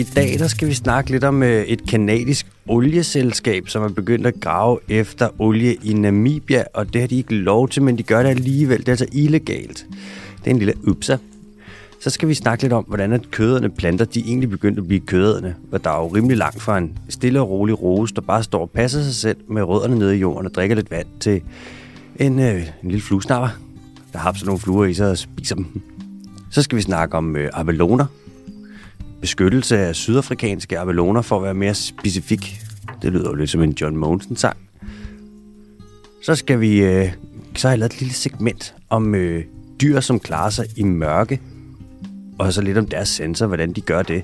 I dag der skal vi snakke lidt om øh, et kanadisk olieselskab, som er begyndt at grave efter olie i Namibia, og det har de ikke lov til, men de gør det alligevel. Det er altså illegalt. Det er en lille upsa. Så skal vi snakke lidt om, hvordan at køderne planter, de egentlig begyndte at blive køderne. Hvor der er jo rimelig langt fra en stille og rolig rose, der bare står og passer sig selv med rødderne nede i jorden og drikker lidt vand til en, øh, en lille fluesnapper, der har sådan nogle fluer i sig og spiser dem. Så skal vi snakke om øh, abeloner. Beskyttelse af sydafrikanske abeloner for at være mere specifik. Det lyder jo lidt som en John Monsen-sang. Så skal vi... Øh, så har jeg lavet et lille segment om øh, dyr, som klarer sig i mørke. Og så lidt om deres sensor, hvordan de gør det.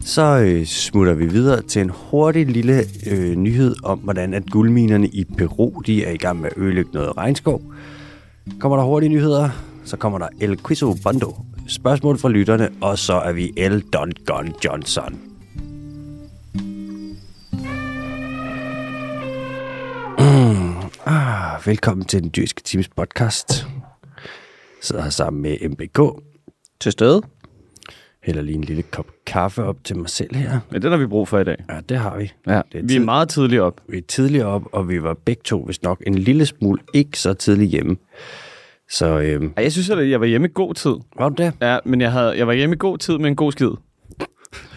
Så øh, smutter vi videre til en hurtig lille øh, nyhed om, hvordan at guldminerne i Peru de er i gang med at ødelægge noget regnskov. Kommer der hurtige nyheder, så kommer der El Quizo Bondo, spørgsmål fra lytterne, og så er vi El Don Gun Johnson. Mm, ah, velkommen til den dyrske teams podcast. Sidder her sammen med MBK. Til stede. Hælder lige en lille kop kaffe op til mig selv her. Ja, den har vi brug for i dag. Ja, det har vi. Ja, det vi er meget tidligt op. Vi er tidligere op, og vi var begge to, hvis nok, en lille smule ikke så tidligt hjemme. Så øhm, jeg synes, at jeg var hjemme i god tid. var du det? Ja, men jeg, havde, jeg var hjemme i god tid med en god skid.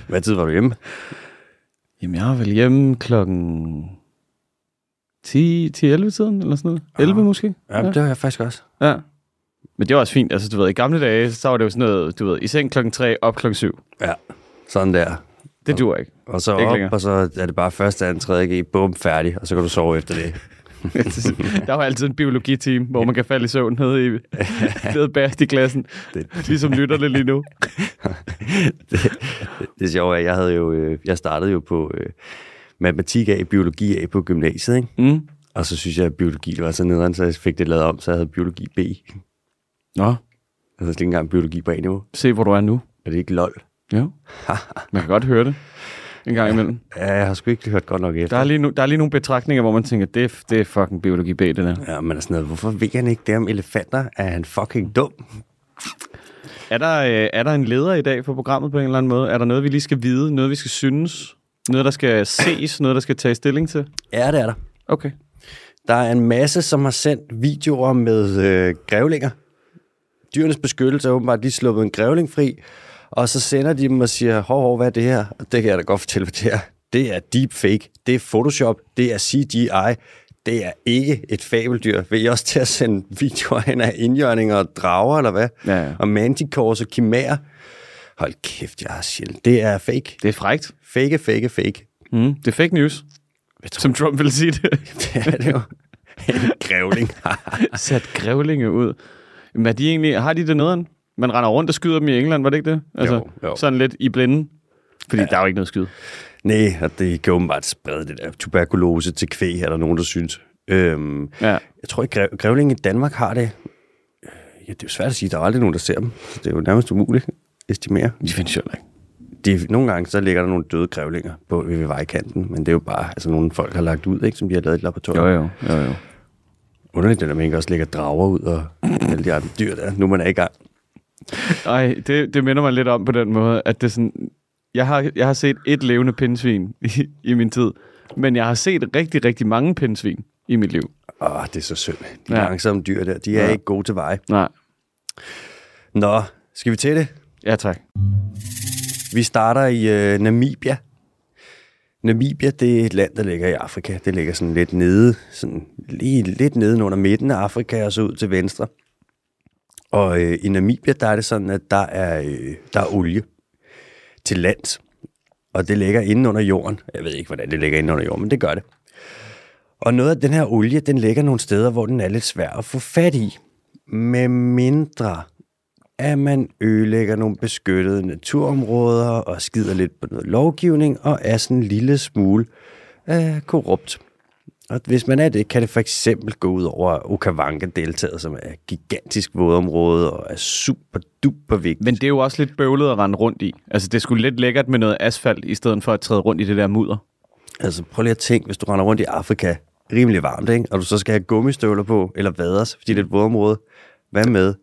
Hvad tid var du hjemme? Jamen, jeg var vel hjemme klokken 10 til 11 tiden, eller sådan noget. 11 måske? Ja, ja. det var jeg faktisk også. Ja. Men det var også fint. Altså, du ved, i gamle dage, så var det jo sådan noget, du ved, i seng klokken 3, op klokken 7. Ja, sådan der. Det dur ikke. Og så Ikke op, længere. og så er det bare første, anden, tredje G, bum, færdig, og så kan du sove efter det. Der var altid en biologiteam, hvor man kan falde i søvn nede i nede bagerst i klassen. Det- Ligesom lytterne lige nu. det, det er sjovt, jeg havde jo, øh, jeg startede jo på øh, matematik A, biologi A på gymnasiet, ikke? Mm. Og så synes jeg, at biologi det var så nederen, så jeg fik det lavet om, så jeg havde biologi B. Nå, Altså ikke engang biologi på A-niveau. se hvor du er nu. Er det ikke lol? Jo. Man kan godt høre det en gang imellem. Ja, jeg har sgu ikke hørt godt nok efter. Der er lige, nu, der er lige nogle betragtninger, hvor man tænker, det er, det er fucking biologi B, det der. Ja, men er sådan noget, hvorfor ved han ikke det om elefanter? Er han fucking dum? Er der, øh, er der en leder i dag for programmet på en eller anden måde? Er der noget, vi lige skal vide? Noget, vi skal synes? Noget, der skal ses? Noget, der skal tage stilling til? Ja, det er der. Okay. Der er en masse, som har sendt videoer med øh, grævlinger. Dyrenes beskyttelse er åbenbart lige sluppet en grævling fri, og så sender de dem og siger, hov, hov, hvad er det her? Og det kan jeg da godt fortælle, hvad det er. Det er deepfake, det er Photoshop, det er CGI, det er ikke et fabeldyr. Vil I også til at sende videoer hen af indjørninger og drager, eller hvad? Ja, ja. Og manticores og kimærer. Hold kæft, jeg har sjældent. Det er fake. Det er frægt. Fake, fake, fake. Mm, det er fake news, som Trump vil sige det. Det er det jo. En grævling. Sat grævlinge ud. Men er de egentlig, har de det noget? Man render rundt og skyder dem i England, var det ikke det? Altså, Jo, jo. Sådan lidt i blinden. Fordi ja. der er jo ikke noget skyd. Nej, og det kan åbenbart sprede det der tuberkulose til kvæg, er der nogen, der synes. Øhm, Ja. jeg tror ikke, græv, grævling i Danmark har det. Ja, det er jo svært at sige, der er aldrig nogen, der ser dem. Så det er jo nærmest umuligt at estimere. De findes jo ikke. De, nogle gange så ligger der nogle døde grævlinger på, ved vejkanten, men det er jo bare altså, nogle folk har lagt ud, ikke, som de har lavet i et laboratorium. Jo, jo, jo, jo. Underligt, at man ikke også lægger drager ud og alle de andre dyr der, nu man er i gang. Ej, det, det minder mig lidt om på den måde, at det sådan... Jeg har, jeg har set et levende pindsvin i, i min tid, men jeg har set rigtig, rigtig mange pindsvin i mit liv. Åh, det er så synd. De Ja. langsomme dyr der, de er Ja. ikke gode til veje. Nej. Nå, skal vi til det? Ja, tak. Vi starter i øh, Namibia. Namibia, det er et land, der ligger i Afrika. Det ligger sådan lidt nede, sådan lige lidt nede under midten af Afrika og så ud til venstre. Og øh, i Namibia, der er det sådan, at der er, øh, der er olie til lands. Og det ligger inde under jorden. Jeg ved ikke, hvordan det ligger inde under jorden, men det gør det. Og noget af den her olie, den ligger nogle steder, hvor den er lidt svær at få fat i. Med mindre at man ødelægger nogle beskyttede naturområder og skider lidt på noget lovgivning og er sådan en lille smule øh, korrupt. Og hvis man er det, kan det for eksempel gå ud over Okavango-deltaget, som er et gigantisk vådområde og er super duper vigtigt. Men det er jo også lidt bøvlet at rende rundt i. Altså, det skulle lidt lækkert med noget asfalt, i stedet for at træde rundt i det der mudder. Altså prøv lige at tænke, hvis du render rundt i Afrika, rimelig varmt, ikke? og du så skal have gummistøvler på, eller vaders, fordi det er et vådområde. Hvad med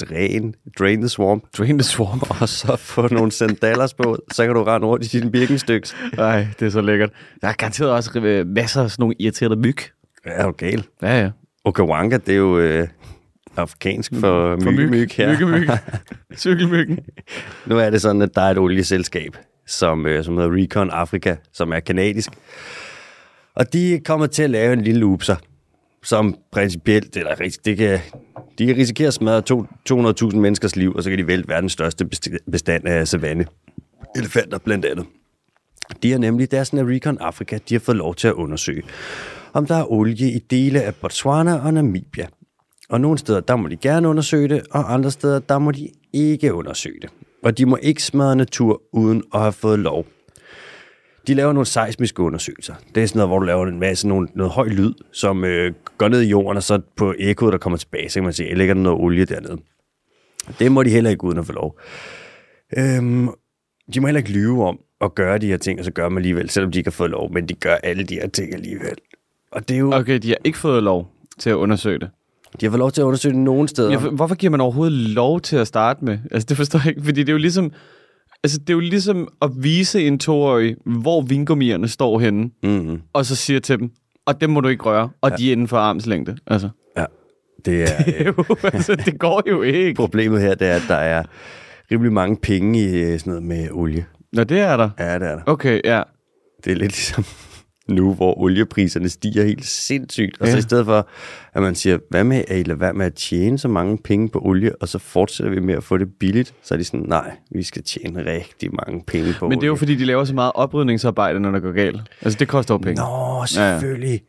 drain, drain the swamp, Drain the swamp. og så få nogle sandalers på, så kan du rende rundt i din birkenstyks. Nej, det er så lækkert. Der er garanteret også øh, masser af sådan nogle irriterede myg. Ja, er du gal? Ja, ja. Okawanga, det er jo øh, afrikansk for, for myg, myg her. Myggemyg. Cykelmyggen. Nu er det sådan, at der er et olieselskab, som, øh, som hedder Recon Africa, som er kanadisk. Og de kommer til at lave en lille loopser, som principielt, eller ris- det kan, de kan risikere at smadre 200.000 menneskers liv, og så kan de vælte verdens største bestand af savanne. Elefanter blandt andet. De har nemlig, deres er Recon Afrika, de har fået lov til at undersøge, om der er olie i dele af Botswana og Namibia. Og nogle steder, der må de gerne undersøge det, og andre steder, der må de ikke undersøge det. Og de må ikke smadre natur uden at have fået lov. De laver nogle seismiske undersøgelser. Det er sådan noget, hvor du laver en masse nogle, noget høj lyd, som øh, går ned i jorden, og så på ekkoet, der kommer tilbage, så kan man se, at ligger der noget olie dernede. Det må de heller ikke uden at få lov. Øhm, de må heller ikke lyve om at gøre de her ting, og så gør man alligevel, selvom de ikke har fået lov, men de gør alle de her ting alligevel. Og det er jo, okay. De har ikke fået lov til at undersøge det. de har fået lov til at undersøge det nogle steder. Ja, for- hvorfor giver man overhovedet lov til at starte med? Altså, det forstår jeg ikke, fordi det er jo ligesom... Altså, det er jo ligesom at vise en toårig, hvor vingummierne står henne, Mm-hmm. og så siger til dem, og dem må du ikke røre, og ja. de er inden for armslængde. Altså, Ja, det er... det, er jo, altså, det går jo ikke. Problemet her, det er, at der er rimelig mange penge i øh, sådan noget med olie. Nå, det er der. Ja, det er der. Okay, ja. Det er lidt ligesom nu, hvor oliepriserne stiger helt sindssygt. Og så Ja. i stedet for, at man siger, hvad med at I lader være med at tjene så mange penge på olie, og så fortsætter vi med at få det billigt, så er de sådan, nej, vi skal tjene rigtig mange penge på Men det er jo olie. fordi, de laver så meget oprydningsarbejde, når det går galt. Altså, det koster jo penge. Nå, selvfølgelig.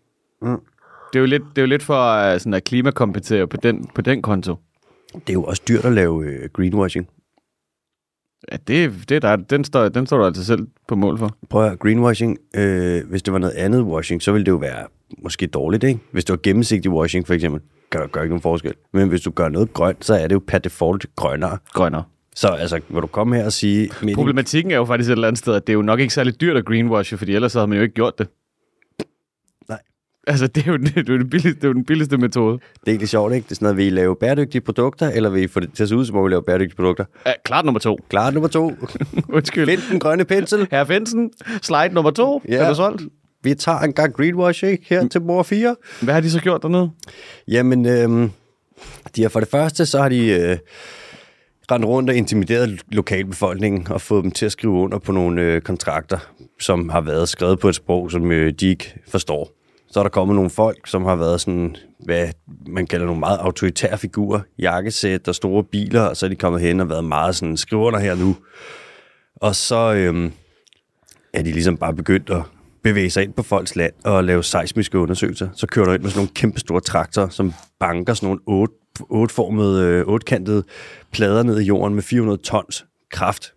Det er jo lidt, det er jo lidt for uh, sådan at klimakompensere på den, på den konto. Det er jo også dyrt at lave øh, greenwashing. Ja, det, det er der, den, står, den står du altså selv på mål for. Prøv at høre, greenwashing, øh, hvis det var noget andet washing, så ville det jo være måske dårligt, ikke? Hvis det var gennemsigtig washing, for eksempel, kan der gøre ikke nogen forskel. Men hvis du gør noget grønt, så er det jo per default grønnere. Grønnere. Så altså, vil du komme her og sige... Problematikken er jo faktisk et eller andet sted, at det er jo nok ikke særlig dyrt at greenwashe, fordi ellers så havde man jo ikke gjort det. Altså, det er jo, det er jo, den, billigste, det er jo den billigste metode. Det er egentlig sjovt, ikke? Det er sådan noget, vil I lave bæredygtige produkter, eller vil I få det til at se ud, som om vi laver bæredygtige produkter? Ja, klart nummer to. Klart nummer to. Undskyld. Find den grønne pensel. Herre Finsen, slide nummer to. Ja. Er du solgt? Vi tager en gang greenwashing her til mor 4. Hvad har de så gjort dernede? Jamen, øhm, de har for det første, så har de øh, rendt rundt og intimideret lokalbefolkningen og fået dem til at skrive under på nogle øh, kontrakter, som har været skrevet på et sprog, som øh, de ikke forstår. Så er der kommet nogle folk, som har været sådan, hvad man kalder nogle meget autoritære figurer, jakkesæt og store biler, og så er de kommet hen og været meget sådan, skriv under her nu. Og så øhm, er de ligesom bare begyndt at bevæge sig ind på folks land og lave seismiske undersøgelser. Så kører du ind med sådan nogle kæmpe store traktorer, som banker sådan nogle otte, otteformede, øh, ottekantede plader ned i jorden med 400 tons kraft.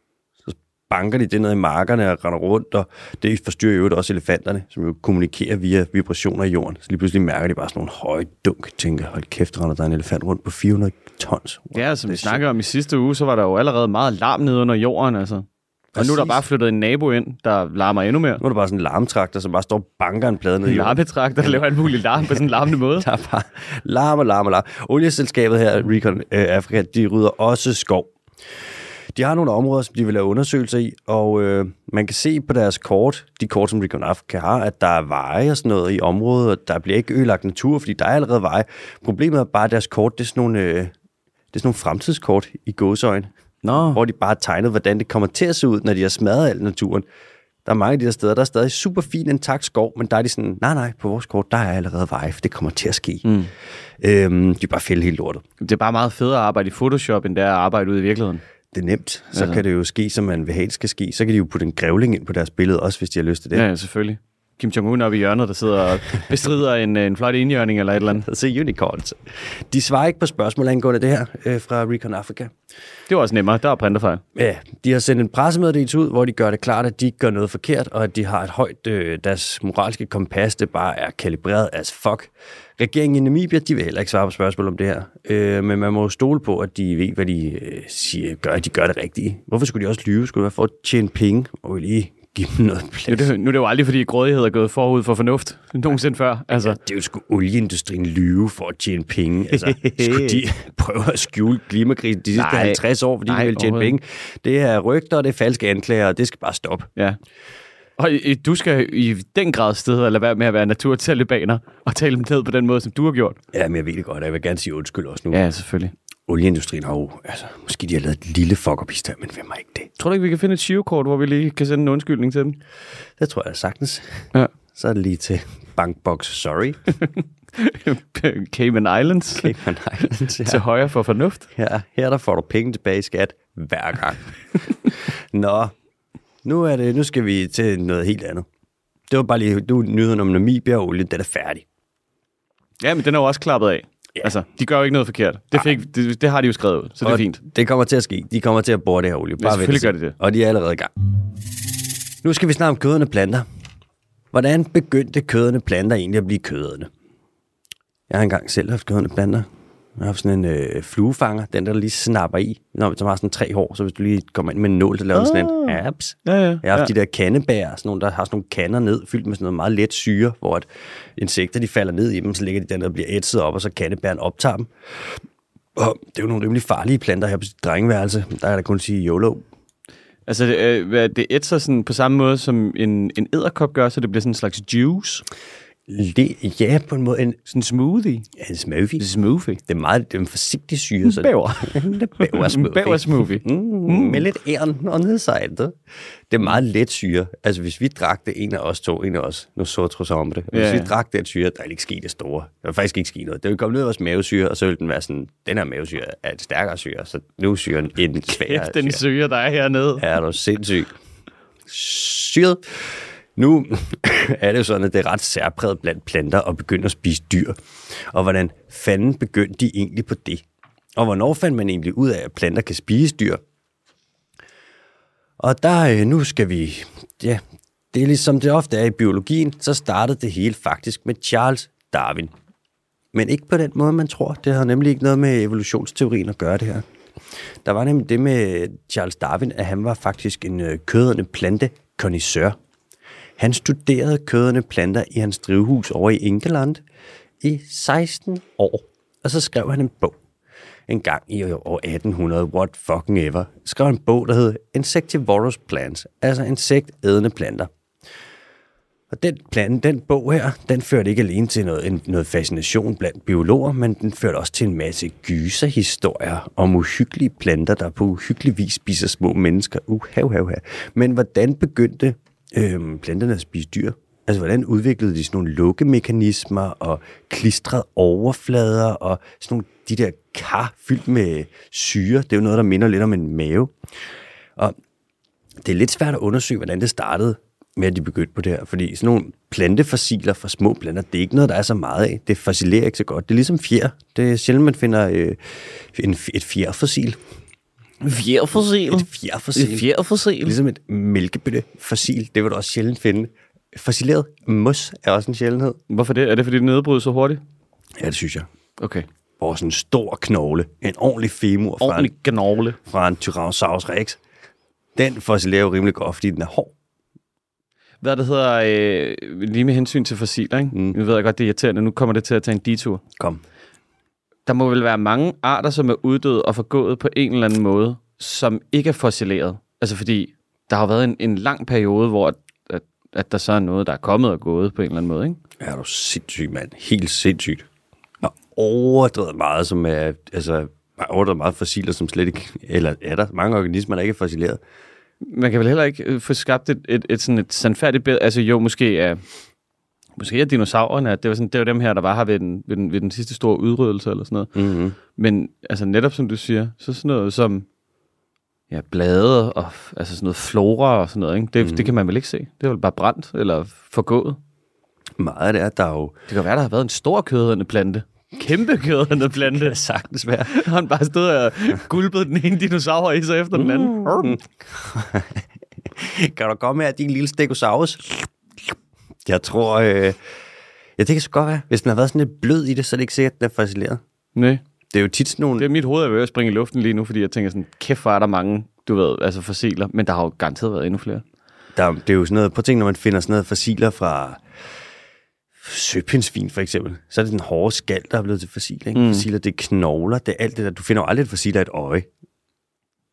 Banker de det ned i markerne og render rundt, og det forstyrrer jo også elefanterne, som jo kommunikerer via vibrationer i jorden. Så lige pludselig mærker de bare sådan nogle høje dunk, tænker, hold kæft, render der er en elefant rundt på 400 tons. Ja, som vi snakkede om i sidste uge, så var der jo allerede meget larm nede under jorden, altså. Og nu er der Præcis. bare flyttet en nabo ind, der larmer endnu mere. Nu er der bare sådan en larmtraktor, som bare står og banker en plade ned i En jorden. larmetrakter, der laver en mulig larm på sådan en larmende måde. Der er bare larm og larm og larm. Olieselskabet her, Recon øh, Africa, de rydder også skov. De har nogle områder, som de vil lave undersøgelser i, og øh, man kan se på deres kort, de kort, som Recon Africa har, at der er veje og sådan noget i området, og der bliver ikke ødelagt natur, fordi der er allerede veje. Problemet er bare, at deres kort, det er sådan nogle, øh, det er sådan nogle fremtidskort i gåsøjne, Nå, hvor de bare har tegnet, hvordan det kommer til at se ud, når de har smadret al naturen. Der er mange af de der steder, der er stadig super fin intakt skov, men der er de sådan, nej nej, på vores kort, der er allerede veje, for det kommer til at ske. Mm. Øhm, de er bare fælde helt lortet. det er bare meget federe at arbejde i Photoshop, end det er at arbejde ude i virkeligheden. Det nemt. Så Altså. altså. kan det jo ske, som man vil have, det skal ske. Så kan de jo putte en grævling ind på deres billede, også hvis de har lyst til det. Ja, ja selvfølgelig. Kim Jong-un oppe i hjørnet, der sidder og bestrider en, en flot indjørning eller et eller andet. Se unicorns. De svarer ikke på spørgsmål angående det her øh, fra Recon Africa. Det var også nemmere. Der var printerfejl. Ja, de har sendt en pressemeddelelse ud, hvor de gør det klart, at de ikke gør noget forkert, og at de har et højt, øh, deres moralske kompas, det bare er kalibreret as fuck. Regeringen i Namibia, de vil heller ikke svare på spørgsmål om det her, øh, men man må jo stole på, at de ved, hvad de øh, siger, gør, at de gør det rigtige. Hvorfor skulle de også lyve? Skulle det være for at tjene penge, og lige give dem noget plads. Nu er, det, nu er det jo aldrig, fordi grådighed er gået forud for fornuft nogensinde før. Altså, Det er jo sgu olieindustrien lyve for at tjene penge. Altså, skulle de prøve at skjule klimakrisen de sidste Nej. 50 år, fordi Nej, de vil tjene penge? Det er rygter, og det er falske anklager, og det skal bare stoppe. ja. Og du skal i den grad sted lade være med at være naturtalibaner og tale dem ned på den måde, som du har gjort. Ja, men jeg ved det godt, og jeg vil gerne sige undskyld også nu. Ja, selvfølgelig. Olieindustrien har jo, altså, måske de har lavet et lille fuck up men hvem har ikke det? Tror du ikke, vi kan finde et shivkort, hvor vi lige kan sende en undskyldning til dem? Det tror jeg da sagtens. Ja. Så er det lige til Bankbox Sorry. Cayman Islands. Cayman Islands, Til ja. højre for fornuft. Her, her der får du penge tilbage i skat hver gang. Nå, nu, er det, nu skal vi til noget helt andet. Det var bare lige nu, nyheden om Namibia og olie, den er færdig. Ja, men den er jo også klappet af. Ja. Altså, de gør jo ikke noget forkert. Det, fik, det, det har de jo skrevet ud, så det er Og fint. Det kommer til at ske. De kommer til at bore det her olie. Bare selvfølgelig vent og gør de det. Og de er allerede i gang. Nu skal vi snakke om kødende planter. Hvordan begyndte kødende planter egentlig at blive kødende? Jeg har engang selv haft kødende planter. Jeg har sådan en øh, fluefanger, den der lige snapper i, når man har sådan tre hår, så hvis du lige kommer ind med en nål, så laver den sådan en apps. Ja, ja. Jeg har haft ja. de der kandebær, sådan nogle, der har sådan nogle kander ned, fyldt med sådan noget meget let syre, hvor at insekter de falder ned i dem, så ligger de dernede og bliver ætset op, og så kandebæren optager dem. Og det er jo nogle rimelig farlige planter her på sit drengeværelse. Der er der kun at sige YOLO. Altså, det, øh, det ætser sådan på samme måde, som en, en æderkop gør, så det bliver sådan en slags juice. Le, ja, på en måde en, Sådan en smoothie. ja, en smoothie. Smoothie. Det er meget det er en forsigtig syre. Så Bæver. det er bæver En smoothie. bæversmoothie. Mm, med lidt æren og nedsejlet. Det er meget let syre. Altså, hvis vi drak det, en af os to, en af os, nu så jeg trods om det. Hvis Ja, vi drak den syre, der er ikke sket det store. Der vil faktisk ikke ske noget. Det vil komme ned af vores mavesyre, og så vil den være sådan, den her mavesyre er et stærkere syre, så nu er syren en sværere Kæft, den syre. der er hernede. Ja, er du sindssyg. Syret. Nu er det jo sådan, at det er ret særpræget blandt planter at begynde at spise dyr. Og hvordan fanden begyndte de egentlig på det? Og hvornår fandt man egentlig ud af, at planter kan spise dyr? Og der, øh, nu skal vi, ja, det er ligesom det ofte er i biologien, så startede det hele faktisk med Charles Darwin. Men ikke på den måde, man tror. Det har nemlig ikke noget med evolutionsteorien at gøre det her. Der var nemlig det med Charles Darwin, at han var faktisk en øh, kødende plante han studerede kødende planter i hans drivhus over i England i 16 år. Og så skrev han en bog. En gang i år 1800, what fucking ever, skrev en bog, der hed Insectivorous Plants, altså insektædende planter. Og den, plan, den bog her, den førte ikke alene til noget, en, noget fascination blandt biologer, men den førte også til en masse gyserhistorier om uhyggelige planter, der på uhyggelig vis spiser små mennesker. Uh, hav, hav, hav. Men hvordan begyndte øhm, planterne at spise dyr? Altså, hvordan udviklede de sådan nogle lukkemekanismer og klistrede overflader og sådan nogle, de der kar fyldt med syre? Det er jo noget, der minder lidt om en mave. Og det er lidt svært at undersøge, hvordan det startede med, at de begyndte på det her. Fordi sådan nogle plantefossiler fra små planter, det er ikke noget, der er så meget af. Det fossilerer ikke så godt. Det er ligesom fjer. Det er sjældent, man finder øh, en, et fjerfossil. Fjerfossil. Et fjerfossil. Et fjerfossil. Ligesom et mælkebøtte-fossil. Det vil du også sjældent finde. Fossileret mos er også en sjældenhed. Hvorfor det? Er det, fordi det nedbryder så hurtigt? Ja, det synes jeg. Okay. Hvor sådan en stor knogle, en ordentlig femur fra, Ordentlig en, gnogle. fra en Tyrannosaurus rex, den fossilerer jo rimelig godt, fordi den er hård. Hvad det hedder, øh, lige med hensyn til fossiler, ikke? Mm. Nu ved jeg godt, det er irriterende. Nu kommer det til at tage en detur. Kom. Der må vel være mange arter, som er uddøde og forgået på en eller anden måde, som ikke er fossileret. Altså fordi, der har været en, en lang periode, hvor at, at, at der så er noget, der er kommet og gået på en eller anden måde, ikke? Er du sindssyg, mand. Helt sindssygt. Og overdrevet meget, som er, altså, overdrevet meget fossiler, som slet ikke, eller er der mange organismer, der ikke er fossileret. Man kan vel heller ikke øh, få skabt et, et, et, sådan et sandfærdigt billede. Altså jo, måske er, måske er dinosaurerne, at det var, sådan, det var dem her, der var her ved den, ved den, ved den sidste store udryddelse eller sådan noget. Mm-hmm. Men altså netop som du siger, så sådan noget som ja, blade og altså sådan noget flora og sådan noget, ikke? Det, mm. det kan man vel ikke se. Det er vel bare brændt eller forgået. Meget af det er, der er jo Det kan være, der har været en stor kødende plante. Kæmpe kødende plante. sagtens være. Og han bare stod og gulpede den ene dinosaur i sig efter den anden. Mm. kan du komme her, din lille stegosaurus? Jeg tror, øh, ja, det kan så godt være. Hvis den har været sådan lidt blød i det, så er det ikke sikkert, at den er fossileret. Nej, Det er jo tit sådan nogle... det er mit hoved er ved at springe i luften lige nu, fordi jeg tænker sådan, kæft hvor er der mange, du ved, altså fossiler, men der har jo garanteret været endnu flere. der, det er jo sådan noget, på ting, når man finder sådan noget fossiler fra søpindsvin for eksempel, så er det den hårde skal, der er blevet til fossiler. Ikke? Mm. Fossiler, det er knogler, det er alt det der. Du finder jo aldrig et fossil af et øje.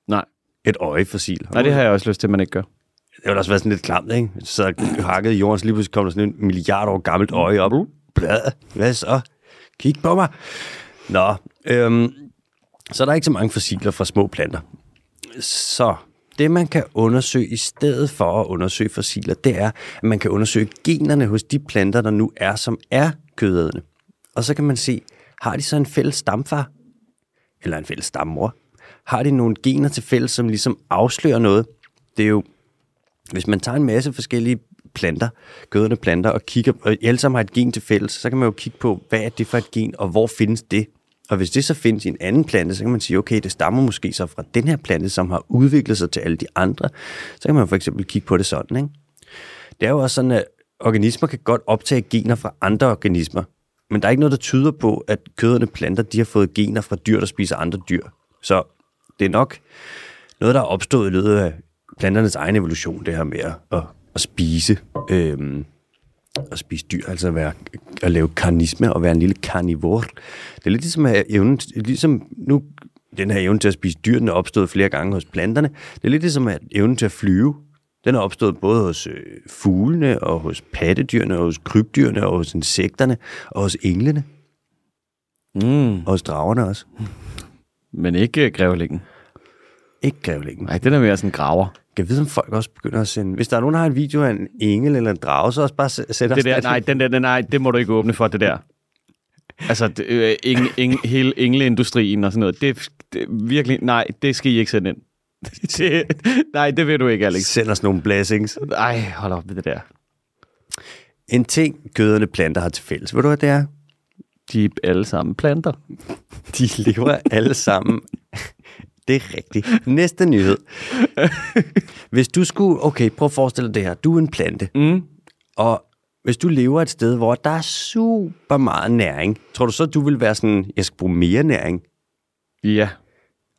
Nej. Et øjefossil. Nej, det har jeg også lyst til, at man ikke gør. Det ville også være sådan lidt klamt, ikke? Så hakket i jorden, så lige pludselig kommer der sådan en milliard år gammelt øje op. Blad. Hvad så? Kig på mig. Nå, øhm, så er der ikke så mange fossiler fra små planter. Så det, man kan undersøge i stedet for at undersøge fossiler, det er, at man kan undersøge generne hos de planter, der nu er, som er kødædende. Og så kan man se, har de så en fælles stamfar? Eller en fælles stammor? Har de nogle gener til fælles, som ligesom afslører noget? Det er jo, hvis man tager en masse forskellige planter, gødende planter, og kigger, og alle sammen har et gen til fælles, så kan man jo kigge på, hvad er det for et gen, og hvor findes det? Og hvis det så findes i en anden plante, så kan man sige, okay, det stammer måske så fra den her plante, som har udviklet sig til alle de andre. Så kan man for eksempel kigge på det sådan, ikke? Det er jo også sådan, at organismer kan godt optage gener fra andre organismer, men der er ikke noget, der tyder på, at kødende planter, de har fået gener fra dyr, der spiser andre dyr. Så det er nok noget, der er opstået i løbet af planternes egen evolution, det her med at, at, spise øhm, at spise dyr, altså at, være, at lave karnisme og være en lille karnivor. Det er lidt ligesom, at evnen, ligesom nu, den her evne til at spise dyr, den er opstået flere gange hos planterne. Det er lidt ligesom, at evnen til at flyve, den er opstået både hos øh, fuglene, og hos pattedyrene, og hos krybdyrene, og hos insekterne, og hos englene, Mm. og hos dragerne også. Men ikke øh, grævlingen. Ikke grævlingen. Nej, den er mere sådan graver. Jeg ved, om folk også begynder at sende... Hvis der er nogen, der har en video af en engel eller en drage, så også bare sæt Det der, nej, den der, den, nej, det må du ikke åbne for, det der. Altså, det, øh, eng, eng, hele engleindustrien og sådan noget, det, det virkelig, nej, det skal I ikke sende ind. Det, nej, det vil du ikke, Alex. Send os nogle blessings. Ej, hold op med det der. En ting, gødende planter har til fælles. Ved du, hvad det er? De er alle sammen planter. De lever alle sammen. Det er rigtigt. Næste nyhed. Hvis du skulle... Okay, prøv at forestille dig det her. Du er en plante. Mm. Og hvis du lever et sted, hvor der er super meget næring, tror du så, du vil være sådan, jeg skal bruge mere næring? Ja.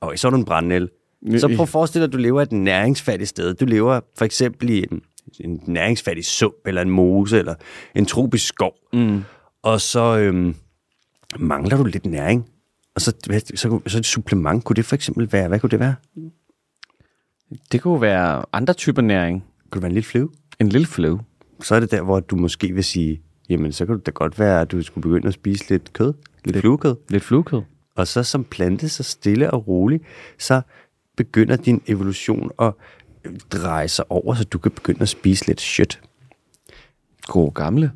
Og så er du en brændel. Så prøv at forestille dig, at du lever et næringsfattigt sted. Du lever for eksempel i en, en næringsfattig sump, eller en mose, eller en tropisk skov. Mm. Og så øhm, mangler du lidt næring. Og så, hvad- så, så et supplement, kunne det for eksempel være, hvad kunne det være? Det kunne være andre typer næring. Kunne det være en lille flyve? En lille flow. Så er det der, hvor du måske vil sige, jamen så kan det da godt være, at du skulle begynde at spise lidt kød, lidt fluekød. Lidt fluekød. Og så som plante, så stille og roligt, så begynder din evolution at dreje sig over, så du kan begynde at spise lidt shit. God gamle.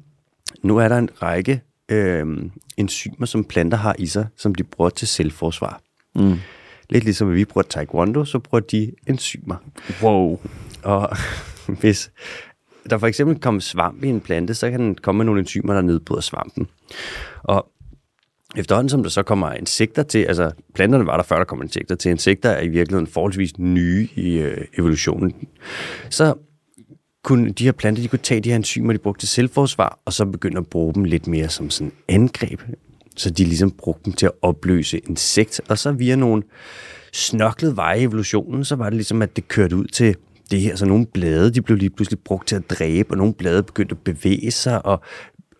Nu er der en række øh, enzymer, som planter har i sig, som de bruger til selvforsvar. Mm. Lidt ligesom at vi bruger taekwondo, så bruger de enzymer. Wow. Og hvis der for eksempel kommer svamp i en plante, så kan den komme med nogle enzymer, der nedbryder svampen. Og efterhånden som der så kommer insekter til, altså planterne var der før, der kom insekter til, insekter er i virkeligheden forholdsvis nye i øh, evolutionen, så kunne de her planter, de kunne tage de her enzymer, de brugte til selvforsvar, og så begynde at bruge dem lidt mere som sådan angreb. Så de ligesom brugte dem til at opløse insekt, og så via nogle snoklede veje i evolutionen, så var det ligesom, at det kørte ud til det her. Så nogle blade, de blev lige pludselig brugt til at dræbe, og nogle blade begyndte at bevæge sig og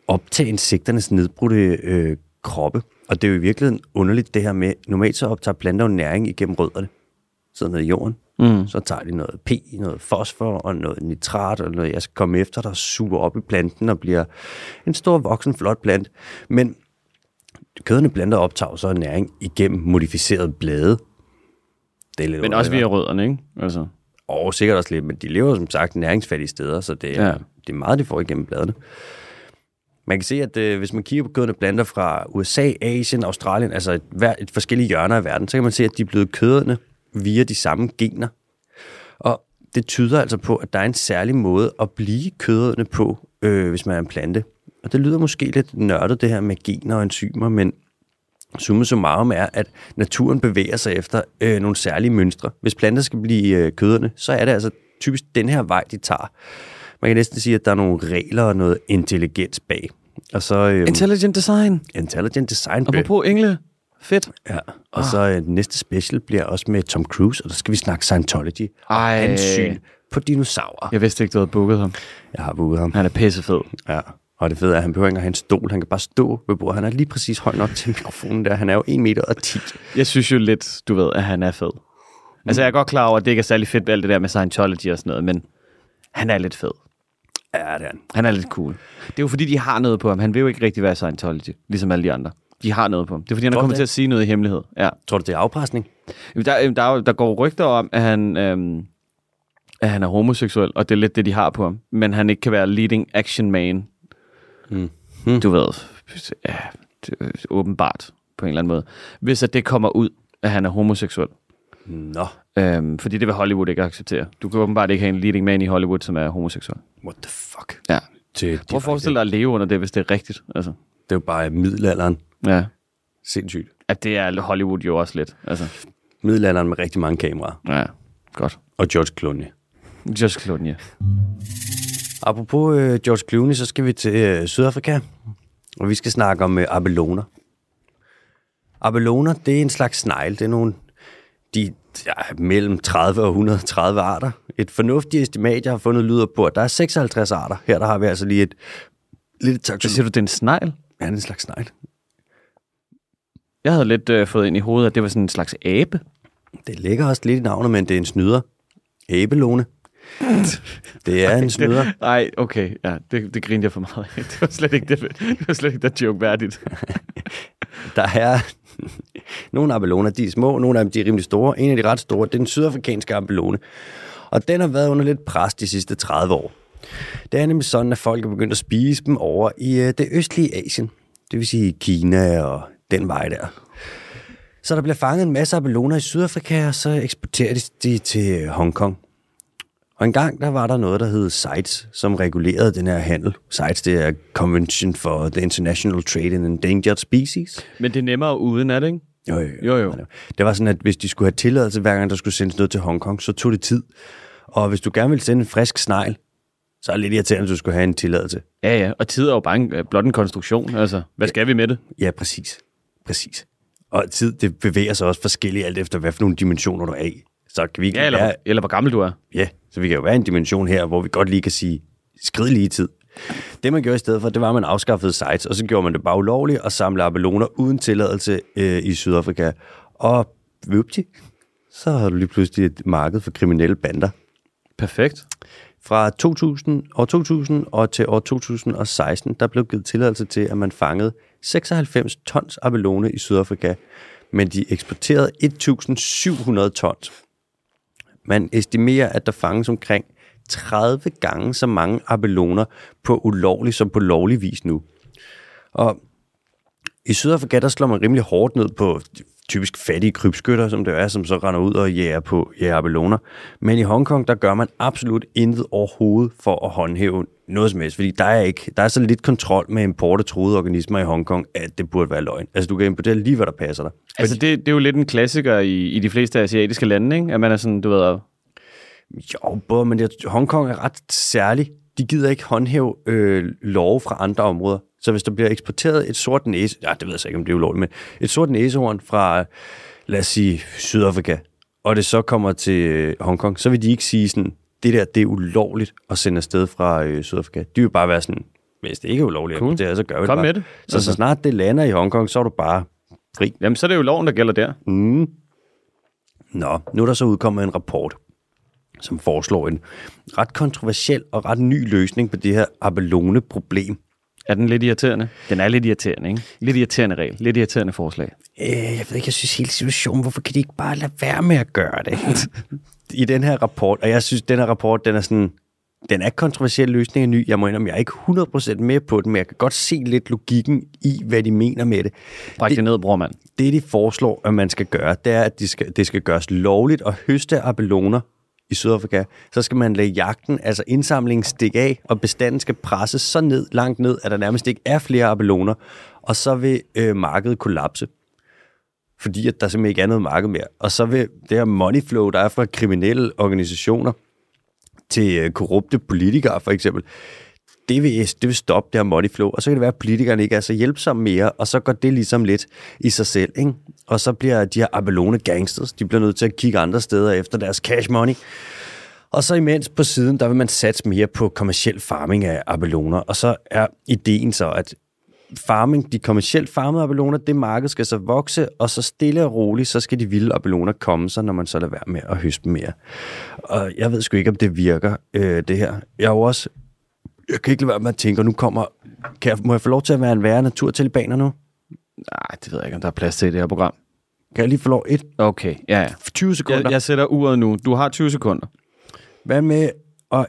optage insekternes nedbrudte øh, kroppe. Og det er jo i virkeligheden underligt det her med, normalt så optager planter jo næring igennem rødderne, sådan ned i jorden. Mm. Så tager de noget P, noget fosfor og noget nitrat, og noget, jeg skal komme efter, der suger op i planten og bliver en stor, voksen, flot plant. Men kødende planter optager så næring igennem modificerede blade. Det er lidt Men også via rødderne, ikke? Altså. Og sikkert også lidt, men de lever som sagt næringsfattige steder, så det er, Ja. det er meget, de får igennem bladene. Man kan se, at øh, hvis man kigger på kødende planter fra USA, Asien, Australien, altså et, et forskellige hjørner af verden, så kan man se, at de er blevet kødende via de samme gener. Og det tyder altså på, at der er en særlig måde at blive kødende på, øh, hvis man er en plante. Og det lyder måske lidt nørdet, det her med gener og enzymer, men summa summarum er, at naturen bevæger sig efter øh, nogle særlige mønstre. Hvis planter skal blive øh, køderne, så er det altså typisk den her vej, de tager. Man kan næsten sige, at der er nogle regler og noget intelligens bag. Og så øh, Intelligent design. intelligent design. Apropos engle. Fedt. Ja, og så øh, næste special bliver også med Tom Cruise, og der skal vi snakke Scientology og Ej. hans syn på dinosaurer. Jeg vidste ikke, du havde booket ham. Jeg har booket ham. Han er pissefed. Ja. Og det fede er, at han behøver ikke at have en stol. Han kan bare stå ved bordet. Han er lige præcis høj nok til mikrofonen der. Han er jo 1 meter og 10. Jeg synes jo lidt, du ved, at han er fed. Altså, jeg er godt klar over, at det ikke er særlig fedt med alt det der med Scientology og sådan noget, men han er lidt fed. Ja, det er han. Han er lidt cool. Det er jo fordi, de har noget på ham. Han vil jo ikke rigtig være Scientology, ligesom alle de andre. De har noget på ham. Det er fordi, han er kommet til at sige noget i hemmelighed. Ja. Tror du, det er afpresning? Der, der, er der går rygter om, at han, øhm, at han er homoseksuel, og det er lidt det, de har på ham. Men han ikke kan være leading action man. Mm. Du ved, ja, det er åbenbart på en eller anden måde. Hvis at det kommer ud, at han er homoseksuel. Nå, Øhm, fordi det vil Hollywood ikke acceptere. Du kan åbenbart ikke have en leading man i Hollywood, som er homoseksuel. what the fuck? Ja. Til Prøv at forestille dig at leve under det, hvis det er rigtigt. Altså, Det er jo bare middelalderen. Ja. Sindssygt. At det er Hollywood jo også lidt. Altså, Middelalderen med rigtig mange kameraer. ja, godt. Og George Clooney. Just Clooney. Apropos øh, George Clooney, så skal vi til øh, Sydafrika. Og vi skal snakke om øh, abeloner. Abeloner, det er en slags snegl. Det er nogle, de ja, mellem 30 og 130 arter. Et fornuftigt estimat, jeg har fundet, lyder på, at der er 56 arter. Her der har vi altså lige et lille Så taxonomi. siger du, det er en snegl? Ja, det er en slags snegl. Jeg havde lidt øh, fået ind i hovedet, at det var sådan en slags abe. Det ligger også lidt i navnet, men det er en snyder. Æbelone. Det er en snyder. Nej, okay. Ja, det, det grinte jeg for meget af. Det var slet ikke det, det, var slet ikke det joke værdigt. Der er nogle abeloner, de er små, nogle af dem de er rimelig store. En af de ret store, det er den sydafrikanske abelone. Og den har været under lidt pres de sidste 30 år. Det er nemlig sådan, at folk er begyndt at spise dem over i øh, det østlige Asien. Det vil sige Kina og den vej der. Så der bliver fanget en masse abeloner i Sydafrika, og så eksporterer de til Hongkong. Og engang der var der noget, der hed CITES, som regulerede den her handel. CITES, det er Convention for the International Trade in Endangered Species. Men det er nemmere uden, er det ikke? Jo, jo, Jo, jo. Det var sådan, at hvis de skulle have tilladelse, hver gang der skulle sendes noget til Hongkong, så tog det tid. Og hvis du gerne ville sende en frisk snegl, så er det lidt irriterende, at du skulle have en tilladelse. Ja, ja. Og tid er jo bare en, øh, blot en konstruktion. Altså, hvad skal vi med det? Ja, præcis. Præcis. Og tid, det bevæger sig også forskelligt alt efter, hvad for nogle dimensioner du er i. Så kan vi ikke Ja, eller, være, eller hvor gammel du er. ja, så vi kan jo være i en dimension her, hvor vi godt lige kan sige, skrid lige tid. Det man gjorde i stedet for, det var, at man afskaffede sites, og så gjorde man det bare ulovligt og samle abeloner uden tilladelse øh, i Sydafrika. Og vupti, så har du lige pludselig et marked for kriminelle bander. Perfekt. Fra 2000, år 2000 og til år 2016, der blev givet tilladelse til, at man fangede 96 tons abelone i Sydafrika, men de eksporterede 1700 tons. Man estimerer, at der fanges omkring 30 gange så mange abeloner på ulovlig som på lovlig vis nu. Og i Sydafrika, der slår man rimelig hårdt ned på typisk fattige krybskytter, som det er, som så render ud og jager på abeloner. Men i Hongkong, der gør man absolut intet overhovedet for at håndhæve noget som helst, fordi der er, ikke, der er så lidt kontrol med import af truede organismer i Hongkong, at det burde være løgn. Altså, du kan importere lige, hvad der passer dig. Altså, det, det er jo lidt en klassiker i, i de fleste asiatiske lande, ikke? At man er sådan, du ved, Jo, både, men jeg, Hongkong er ret særlig. De gider ikke håndhæve øh, love fra andre områder. Så hvis der bliver eksporteret et sort næse... Ja, det ved jeg så ikke, om det er ulovligt, men et sort næsehorn fra, lad os sige, Sydafrika, og det så kommer til øh, Hongkong, så vil de ikke sige sådan, det der, det er ulovligt at sende afsted fra øh, Sydafrika. De vil bare være sådan, hvis det ikke er ulovligt Cool. at importere, så gør vi Kom det bare. med det. Så, Altså. så snart det lander i Hongkong, så er du bare fri. jamen, så er det jo loven, der gælder der. Mm. Nå, nu er der så udkommet en rapport, som foreslår en ret kontroversiel og ret ny løsning på det her abelone-problem. Er den lidt irriterende? Den er lidt irriterende, ikke? Lidt irriterende regel. Lidt irriterende forslag. Øh, jeg ved ikke, jeg synes hele situationen, hvorfor kan de ikke bare lade være med at gøre det? I den her rapport, og jeg synes, den her rapport, den er sådan, den er kontroversiel løsning er ny. Jeg må indrømme, jeg er ikke 100% med på den, men jeg kan godt se lidt logikken i, hvad de mener med det. Bræk det, det ned, bror mand. Det, de foreslår, at man skal gøre, det er, at de skal, det skal gøres lovligt at høste abeloner i Sydafrika. Så skal man lade jagten, altså indsamlingen, stikke af, og bestanden skal presses så ned, langt ned, at der nærmest ikke er flere abeloner, og så vil øh, markedet kollapse. Fordi at der simpelthen ikke er noget marked mere. Og så vil det her money flow, der er fra kriminelle organisationer til øh, korrupte politikere for eksempel, det vil, det vil stoppe det her money flow, og så kan det være, at politikerne ikke er så hjælpsomme mere, og så går det ligesom lidt i sig selv, ikke? Og så bliver de her Abelone gangsters, de bliver nødt til at kigge andre steder efter deres cash money, Og så imens på siden, der vil man satse mere på kommersiel farming af abeloner. Og så er ideen så, at farming, de kommercielt farmede abeloner, det marked skal så vokse, og så stille og roligt, så skal de vilde abeloner komme sig, når man så lader være med at høste mere. Og jeg ved sgu ikke, om det virker, øh, det her. Jeg er jo også, jeg kan ikke lade være med at tænke, og nu kommer, kan jeg, må jeg få lov til at være en værre naturtalibaner nu? Nej, det ved jeg ikke, om der er plads til i det her program. Kan jeg lige få lov et Okay, ja, ja. 20 sekunder? Jeg, jeg sætter uret nu. Du har 20 sekunder. Hvad med at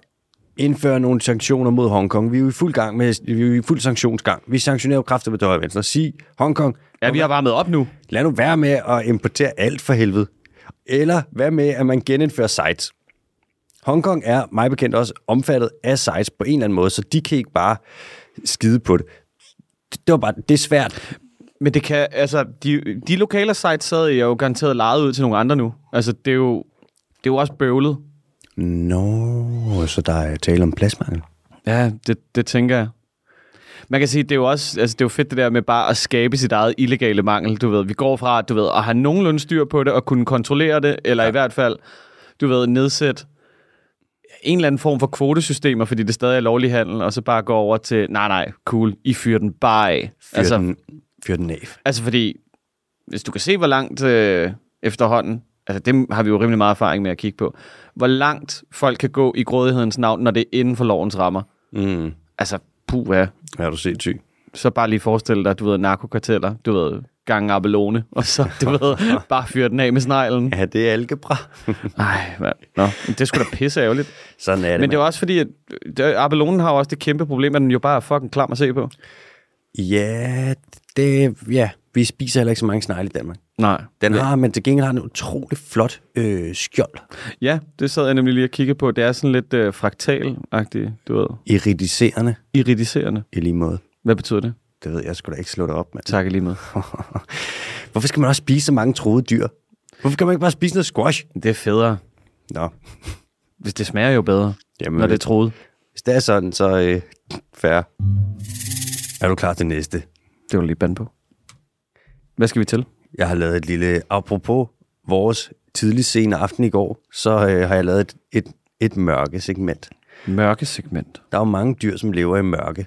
indføre nogle sanktioner mod Hongkong? Vi er jo i fuld gang med, vi er jo i fuld sanktionsgang. Vi sanktionerer jo kraftigt med døje venstre. Sig, Hongkong, Ja, vi har varmet op nu. lad nu være med at importere alt for helvede. Eller hvad med, at man genindfører sites? Hongkong er, mig bekendt, også omfattet af sites på en eller anden måde, så de kan ikke bare skide på det. Det, var bare, det er svært. Men det kan, altså, de, de lokale sites sad jo garanteret lejet ud til nogle andre nu. Altså, det er jo, det er jo også bøvlet. Nå, så der er tale om pladsmangel. Ja, det, det tænker jeg. Man kan sige, det er jo også altså, det er jo fedt det der med bare at skabe sit eget illegale mangel. Du ved, vi går fra, du ved, at have nogenlunde styr på det og kunne kontrollere det, eller ja. i hvert fald, du ved, nedsætte en eller anden form for kvotesystemer, fordi det stadig er lovlig handel, og så bare gå over til, nej, nej, cool, I fyrer den bare af. Fyr, altså, den, fyr den af. Altså fordi, hvis du kan se, hvor langt øh, efterhånden, altså det har vi jo rimelig meget erfaring med at kigge på, hvor langt folk kan gå i grådighedens navn, når det er inden for lovens rammer. Mm. Altså, puh, ja. Du set syg? Så bare lige forestil dig, du ved, narkokarteller, du ved, gange abelone, og så, du ved, bare fyre den af med sneglen. Ja, det er algebra. Ej, mand. Nå, det skulle da pisse ærgerligt. Sådan er det. Men det er også fordi, at abelonen har jo også det kæmpe problem, at den jo bare er fucking klam at se på. Ja, det, ja, vi spiser heller ikke så mange snegle i Danmark. Nej. Den har, men til gengæld har den en utrolig flot øh, skjold. Ja, det sad jeg nemlig lige og kiggede på. Det er sådan lidt øh, fraktal-agtigt, du ved. Iridiserende Iridiserende. i lige måde. Hvad betyder det? Det ved jeg sgu da ikke slå det op, mand. Tak lige med. Hvorfor skal man også spise så mange troede dyr? Hvorfor kan man ikke bare spise noget squash? Det er federe. Nå, Hvis det smager jo bedre, Jamen, når det er troet. hvis det er sådan, så øh, færre. Er du klar til næste? Det var lige bande på. Hvad skal vi til? Jeg har lavet et lille, apropos vores tidlig sene aften i går, så øh, har jeg lavet et, et, et mørke segment. Mørke segment. Der er jo mange dyr, som lever i mørke.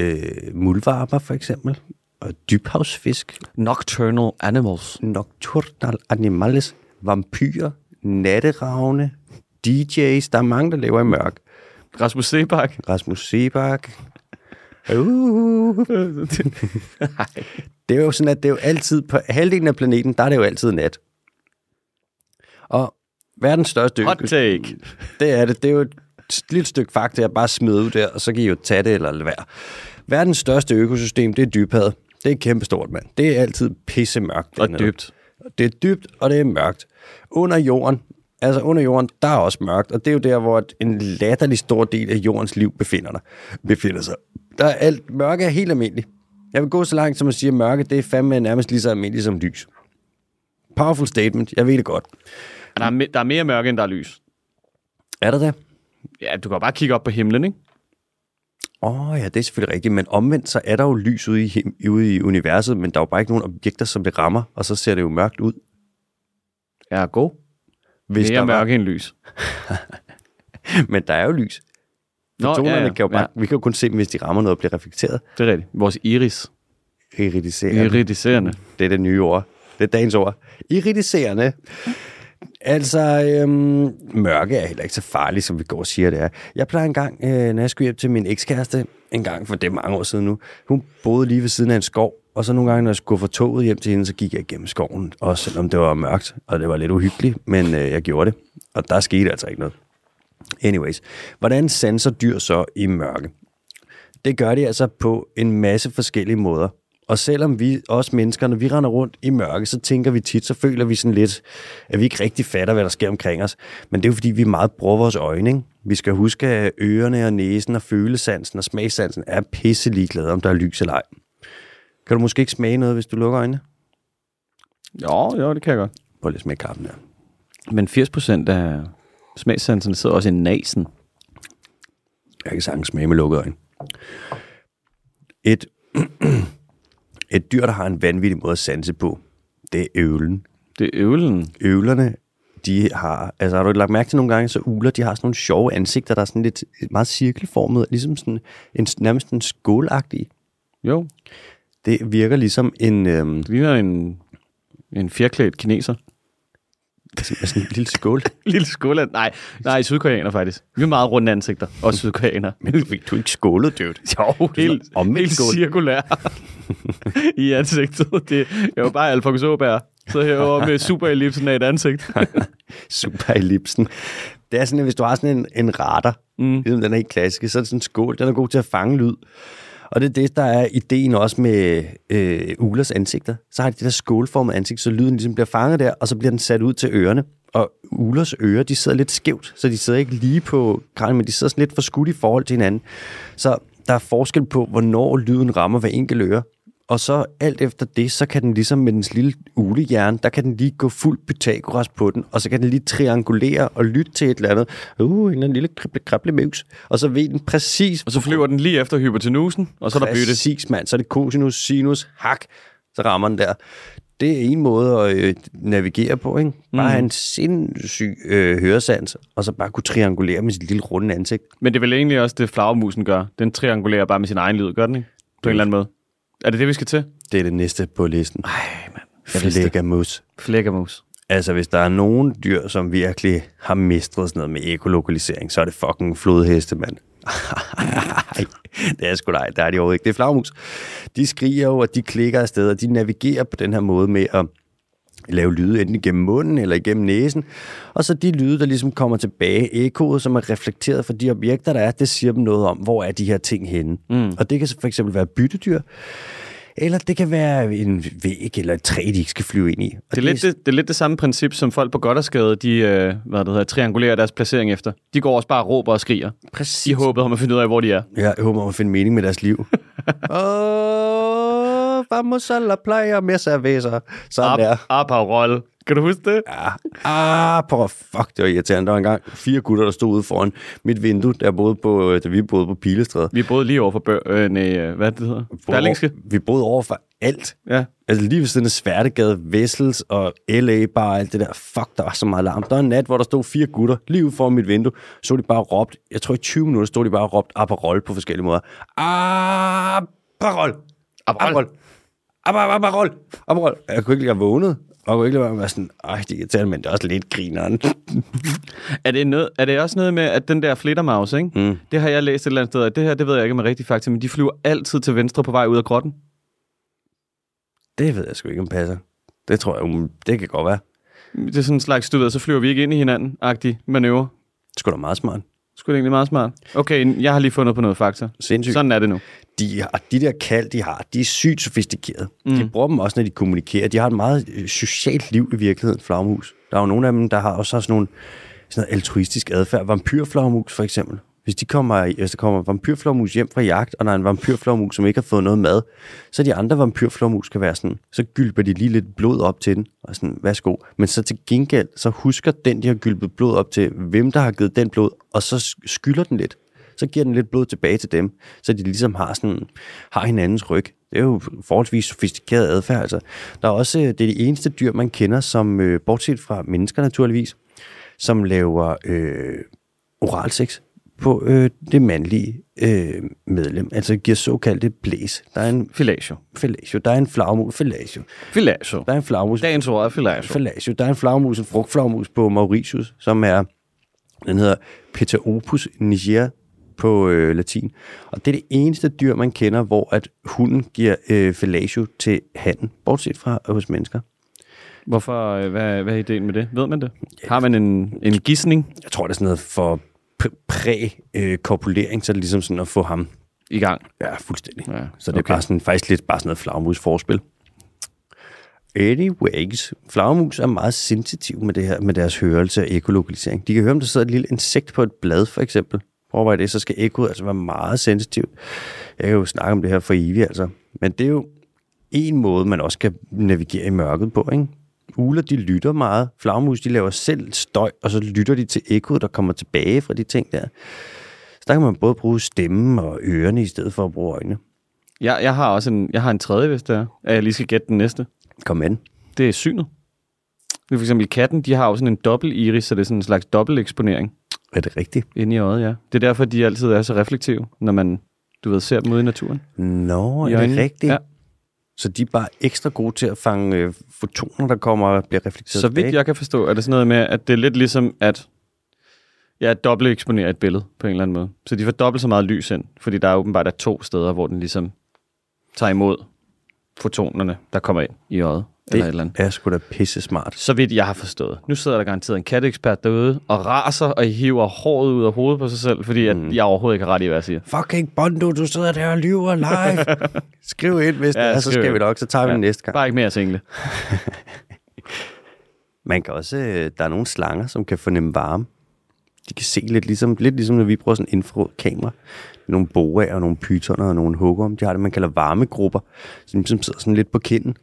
Øh, muldvarper for eksempel, og dybhavsfisk, Nocturnal animals. nocturnal animals, vampyrer, natteravne, DJ's. Der er mange, der lever i mørk. Rasmus Sebak. Rasmus Sebak. Uh. det er jo sådan, at det er jo altid, på halvdelen af planeten, der er det jo altid nat. Og verdens største Hot take. det er det. Det er jo et lille stykke fakta, jeg bare smider ud der, og så kan I jo tage det eller lade være. Verdens største økosystem, det er dybhavet. Det er kæmpestort, mand. Det er altid pisse mørkt. Og dybt. Det er dybt, og det er mørkt. Under jorden, altså under jorden, der er også mørkt, og det er jo der, hvor en latterlig stor del af jordens liv befinder, der, befinder sig. Der er alt, mørke er helt almindeligt. Jeg vil gå så langt som at sige, at mørke, det er fandme nærmest lige så almindeligt som lys. Powerful statement, jeg ved det godt. Der er, der er mere mørke, end der er lys. Er der det? Ja, du kan jo bare kigge op på himlen, ikke? Åh oh, ja, det er selvfølgelig rigtigt, men omvendt så er der jo lys ude i, ude i universet, men der er jo bare ikke nogen objekter, som det rammer, og så ser det jo mørkt ud. Ja, god. Hvis Mere der mørke end lys. Var, men der er jo lys. Nå, Fotonerne ja, ja. kan jo bare, ja, vi kan jo kun se dem, hvis de rammer noget og bliver reflekteret. det er rigtigt. Vores iris. Iridiserende. Iridiserende. Det er det nye ord. Det er dagens ord. Iridiserende. Altså, øhm, mørke er heller ikke så farligt, som vi går og siger, det er. Jeg plejer engang, øh, når jeg skulle hjem til min ekskæreste, en gang for det er mange år siden nu, hun boede lige ved siden af en skov, og så nogle gange, når jeg skulle få toget hjem til hende, så gik jeg igennem skoven, også selvom det var mørkt, og det var lidt uhyggeligt, men øh, jeg gjorde det, og der skete altså ikke noget. Anyways, hvordan sanser dyr så i mørke? Det gør de altså på en masse forskellige måder. Og selvom vi, os mennesker, når vi render rundt i mørke, så tænker vi tit, så føler vi sådan lidt, at vi ikke rigtig fatter, hvad der sker omkring os. Men det er jo fordi, vi meget bruger vores øjne. Ikke? Vi skal huske, at ørerne og næsen og følesansen og smagssansen er pisse ligeglade, om der er lys eller ej. Kan du måske ikke smage noget, hvis du lukker øjnene? Jo, jo, det kan jeg godt. Prøv lige at smage kaffen her. Men 80% af smagssanserne sidder også i næsen. Jeg kan sagtens smage med lukkede øjne. Et, et dyr, der har en vanvittig måde at sanse på, det er øvlen. Det er øvlen. Øvlerne de har, altså har du lagt mærke til nogle gange, så uler, de har sådan nogle sjove ansigter, der er sådan lidt meget cirkelformet, ligesom sådan en, nærmest en skålagtig. Jo, Det virker ligesom en, øhm, det ligner en, en fjerklædt kineser. med sådan en lille skål. Lille skåland. Nej, nej, sydkoreaner faktisk. Vi er meget runde ansigter, også sydkoreaner. Men du, du er ikke skålet, dude. Jo, helt, helt skål. cirkulær i ansigtet. Det er jo bare Alfonso Åberg. Så herovre med super ellipsen af et ansigt. Super ellipsen. Det er sådan, at hvis du har sådan en, en radar, mm. ligesom den er helt klassiske, så er det sådan en skål, den er god til at fange lyd. Og det er det, der er ideen også med øh, ulers ansigter. Så har de det der skålformede ansigt, så lyden ligesom bliver fanget der, og så bliver den sat ud til ørerne. Og ulers ører, de sidder lidt skævt, så de sidder ikke lige på kranen, men de sidder sådan lidt for skudt i forhold til hinanden. Så der er forskel på, hvornår lyden rammer hver enkelt øre. Og så alt efter det, så kan den ligesom med dens lille ulehjerne, der kan den lige gå fuld Pythagoras på den, og så kan den lige triangulere og lytte til et eller andet. Uh, en eller anden lille krible krable mus. Og så ved den præcis, Og så flyver den lige efter hypotenusen, og så er der bytte. Præcis, mand. Så er det cosinus, sinus, hak. Så rammer den der. Det er en måde at øh, navigere på, ikke? Bare mm. have en sindssyg øh, høresans, og så bare kunne triangulere med sit lille runde ansigt. Men det er vel egentlig også det, flagermusen gør. Den triangulerer bare med sin egen lyd, gør den ikke? På en eller anden måde. Er det det, vi skal til? Det er det næste på listen. Ej, mand. Flækkermus. Flækkermus. Altså, hvis der er nogen dyr, som virkelig har mestret sådan noget med ekolokalisering, så er det fucking flodheste, mand. Ej, det er sgu nej, der er de overhovedet ikke. Det er flagmus. De skriger jo, og de klikker afsted, og de navigerer på den her måde med at lave lyde enten igennem munden eller igennem næsen. Og så de lyde, der ligesom kommer tilbage, ekoet, som er reflekteret fra de objekter, der er, det siger dem noget om, hvor er de her ting henne. Mm. Og det kan for eksempel være byttedyr, eller det kan være en væg eller et træ, de ikke skal flyve ind i. Og Det er, lidt det, det er lidt det samme princip, som folk på Goddersgade, de øh, hvad det hedder, triangulerer deres placering efter. De går også bare og råber og skriger. præcis. I håbet om at finde ud af, hvor de er. Jeg håber, at finde mening med deres liv. Åh, vamos a la playa med cerveza. Sådan der. Aparol. Kan du huske det? Ja. Ah, på fuck, det var irriterende. Der var engang fire gutter, der stod ude foran mit vindue, der boede på, øh, da vi boede på Pilestræde. Vi boede lige over for bør, øh, nej, øh, hvad det hedder? Berlingske. Vi boede over for alt. Ja. Altså lige ved siden af Sværtegade, Vessels og LA bare alt det der. Fuck, der var så meget larm. Der var en nat, hvor der stod fire gutter lige ude foran mit vindue. Så de bare råbt. Jeg tror i 20 minutter stod de bare og råbt Aperol på forskellige måder. Aperol! Aperol! Aperol! Aperol! Jeg kunne ikke lide at vågne. Og jeg kunne ikke lade være med at være sådan, ej, det er irriterende, men det er også lidt grineren. Er det, noget, er det også noget med, at den der flittermaus, ikke? Mm. det har jeg læst et eller andet sted, og det her, det ved jeg ikke om er rigtigt faktisk, men de flyver altid til venstre på vej ud af grotten. det ved jeg sgu ikke, om passer. Det tror jeg, um, det kan godt være. Det er sådan en slags, du ved, så flyver vi ikke ind i hinanden-agtig manøvre. Det skulle da meget smart. Skulle det egentlig meget smart? Okay, jeg har lige fundet på noget fakta. Sindssygt. Sådan er det nu. de, har, de der kald, de har, de er sygt sofistikerede. Mm. De bruger dem også, når de kommunikerer. De har et meget øh, socialt liv i virkeligheden, flagmus. Der er jo nogle af dem, der har også sådan nogle sådan noget altruistisk adfærd. Vampyrflagmus for eksempel. Hvis, de kommer, hvis der kommer vampyrflormus hjem fra jagt, og der er en vampyrflormus, som ikke har fået noget mad, så de andre vampyrflormus kan være sådan, så gylper de lige lidt blod op til den, og sådan, værsgo. Men så til gengæld, så husker den, de har gylpet blod op til, hvem der har givet den blod, og så skylder den lidt så giver den lidt blod tilbage til dem, så de ligesom har, sådan, har hinandens ryg. Det er jo forholdsvis sofistikeret adfærd. Altså. Der er også, øh, det er de eneste dyr, man kender, som, øh, bortset fra mennesker naturligvis, som laver øh, oralsex på øh, det mandlige øh, medlem. Altså giver såkaldte blæs. Der er en Filatio. fellatio, der er en flagmus, fellatio. Filatio. Der er en flagmus, Dagens ord er filatio. fellatio. Der er en flagmus, en frugtflagmus på Mauritius, som er, den hedder Pteropus niger på øh, latin. Og det er det eneste dyr, man kender, hvor at hunden giver øh, fellatio til handen, bortset fra hos mennesker. Hvorfor, øh, hvad, hvad er ideen med det? Ved man det? Har man en, en gissning Jeg tror, det er sådan noget for præ-korpulering, så er det ligesom sådan at få ham i gang? Ja, fuldstændig. Ja, så det er okay. bare sådan, faktisk lidt bare sådan noget flagmus-forspil. Anyways, flagermus er meget sensitiv med, det her, med deres hørelse og ekolokalisering. De kan høre, om der sidder et lille insekt på et blad, for eksempel. Prøv at det, så skal ekkoet altså være meget sensitivt. Jeg kan jo snakke om det her for evigt, altså. Men det er jo en måde, man også kan navigere i mørket på, ikke? Uler, de lytter meget. Flagermus, de laver selv støj, og så lytter de til ekkoet, der kommer tilbage fra de ting der. Så der kan man både bruge stemmen og ørerne, i stedet for at bruge øjnene. Jeg, jeg har også en, jeg har en tredje, hvis det er, at jeg lige skal gætte den næste. Kom med den. Det er synet. For eksempel katten, de har jo sådan en dobbelt iris, så det er sådan en slags dobbelt eksponering Er det rigtigt? inde i øjet, ja. Det er derfor, de altid er så reflektive, når man, du ved, ser dem ude i naturen. Nå, I er det øjnene. rigtigt? Ja. Så de er bare ekstra gode til at fange øh, fotoner, der kommer og bliver reflekteret Så vidt jeg kan forstå, er det sådan noget med, at det er lidt ligesom, at ja, dobbelt eksponerer et billede på en eller anden måde. Så de får dobbelt så meget lys ind, fordi der er åbenbart er to steder, hvor den ligesom tager imod fotonerne, der kommer ind i øjet. Eller et eller andet. Det er sgu da pisse smart. Så vidt jeg har forstået. Nu sidder der garanteret en katteekspert derude og raser og hiver håret ud af hovedet på sig selv, fordi at jeg overhovedet ikke har ret i, hvad jeg siger. Fucking Bondo, du sidder der og lyver live. Skriv ind, hvis Ja, det er, så skal vi nok, så tager vi Ja. den næste gang. Bare ikke mere single. Man kan også, øh, der er nogle slanger, som kan fornemme varme. De kan se lidt ligesom, lidt ligesom når vi bruger sådan en infrarød kamera. Nogle boaer og nogle pytoner og nogle hugger. De har det, man kalder varmegrupper, som ligesom sidder sådan lidt på kinden,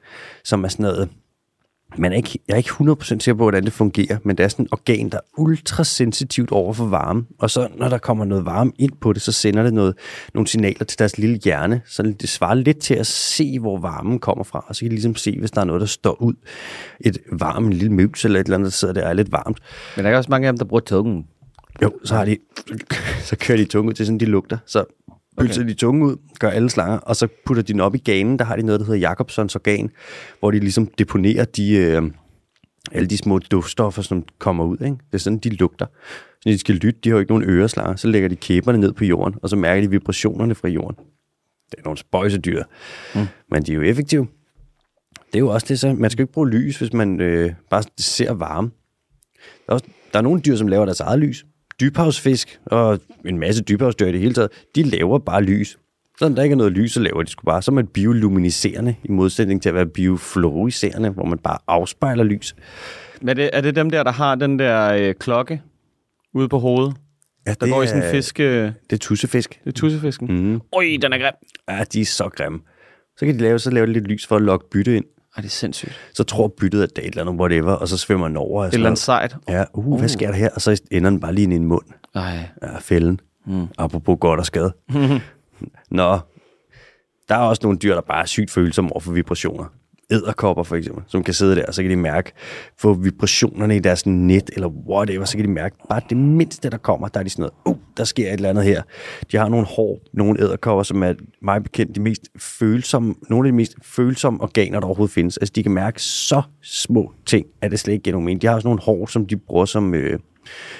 som er sådan noget... Man er ikke, jeg er ikke 100% sikker på, hvordan det fungerer, men det er sådan et organ, der er ultrasensitivt over for varme. Og så når der kommer noget varme ind på det, så sender det noget, nogle signaler til deres lille hjerne, så det svarer lidt til at se, hvor varmen kommer fra. Og så kan de ligesom se, hvis der er noget, der står ud. Et varmt, en lille mus eller et eller andet, der sidder der og er lidt varmt. Men der er også mange af dem, der bruger tungen. Jo, så, har de, så kører de tunge ud til sådan, de lugter. Så pølser okay. de tunge ud, gør alle slanger, og så putter de den op i ganen. Der har de noget, der hedder Jacobsons organ, hvor de ligesom deponerer de, øh, alle de små duftstoffer, som kommer ud. Ikke? Det er sådan, de lugter. Så de skal lytte, de har jo ikke nogen øreslanger, så lægger de kæberne ned på jorden, og så mærker de vibrationerne fra jorden. Det er nogle spøjsedyr, mm. men de er jo effektive. Det er jo også det, så man skal jo ikke bruge lys, hvis man øh, bare ser varme. Der er, også, der er nogle dyr, som laver deres eget lys. Dybhavsfisk og en masse dybhavsdyr i det hele taget, de laver bare lys. Så når der ikke er noget lys, så laver de sgu bare. Så er man bioluminiserende, i modsætning til at være biofluoriserende, hvor man bare afspejler lys. Men er det, er det dem der, der har den der øh, klokke ude på hovedet? Ja, Der går i sådan en fisk... Øh, Det er tussefisk. det er tussefisken. Mm. Oj, den er grim. Ja, de er så grimme. Så kan de lave, så lave lidt lys for at lokke bytte ind. Ej, det er sindssygt. Så tror byttet, at det er et eller andet whatever, og så svømmer den over. og Et eller andet sejt. Ja, uh, hvad sker der her? Og så ender den bare lige ind i en mund. Ej. Ja, fælden. Mm. Apropos godt og skade. Nå, der er også nogle dyr, der bare er sygt følsomme over for vibrationer. Æderkopper for eksempel, som kan sidde der, og så kan de mærke få vibrationerne i deres net, eller whatever, så kan de mærke bare det mindste, der kommer, der er de sådan noget, uh, der sker et eller andet her. De har nogle hår, nogle æderkopper, som er meget bekendt de mest følsomme, nogle af de mest følsomme organer, der overhovedet findes. Altså, de kan mærke så små ting, at det slet ikke giver nogen mening. De har også nogle hår, som de bruger som, øh,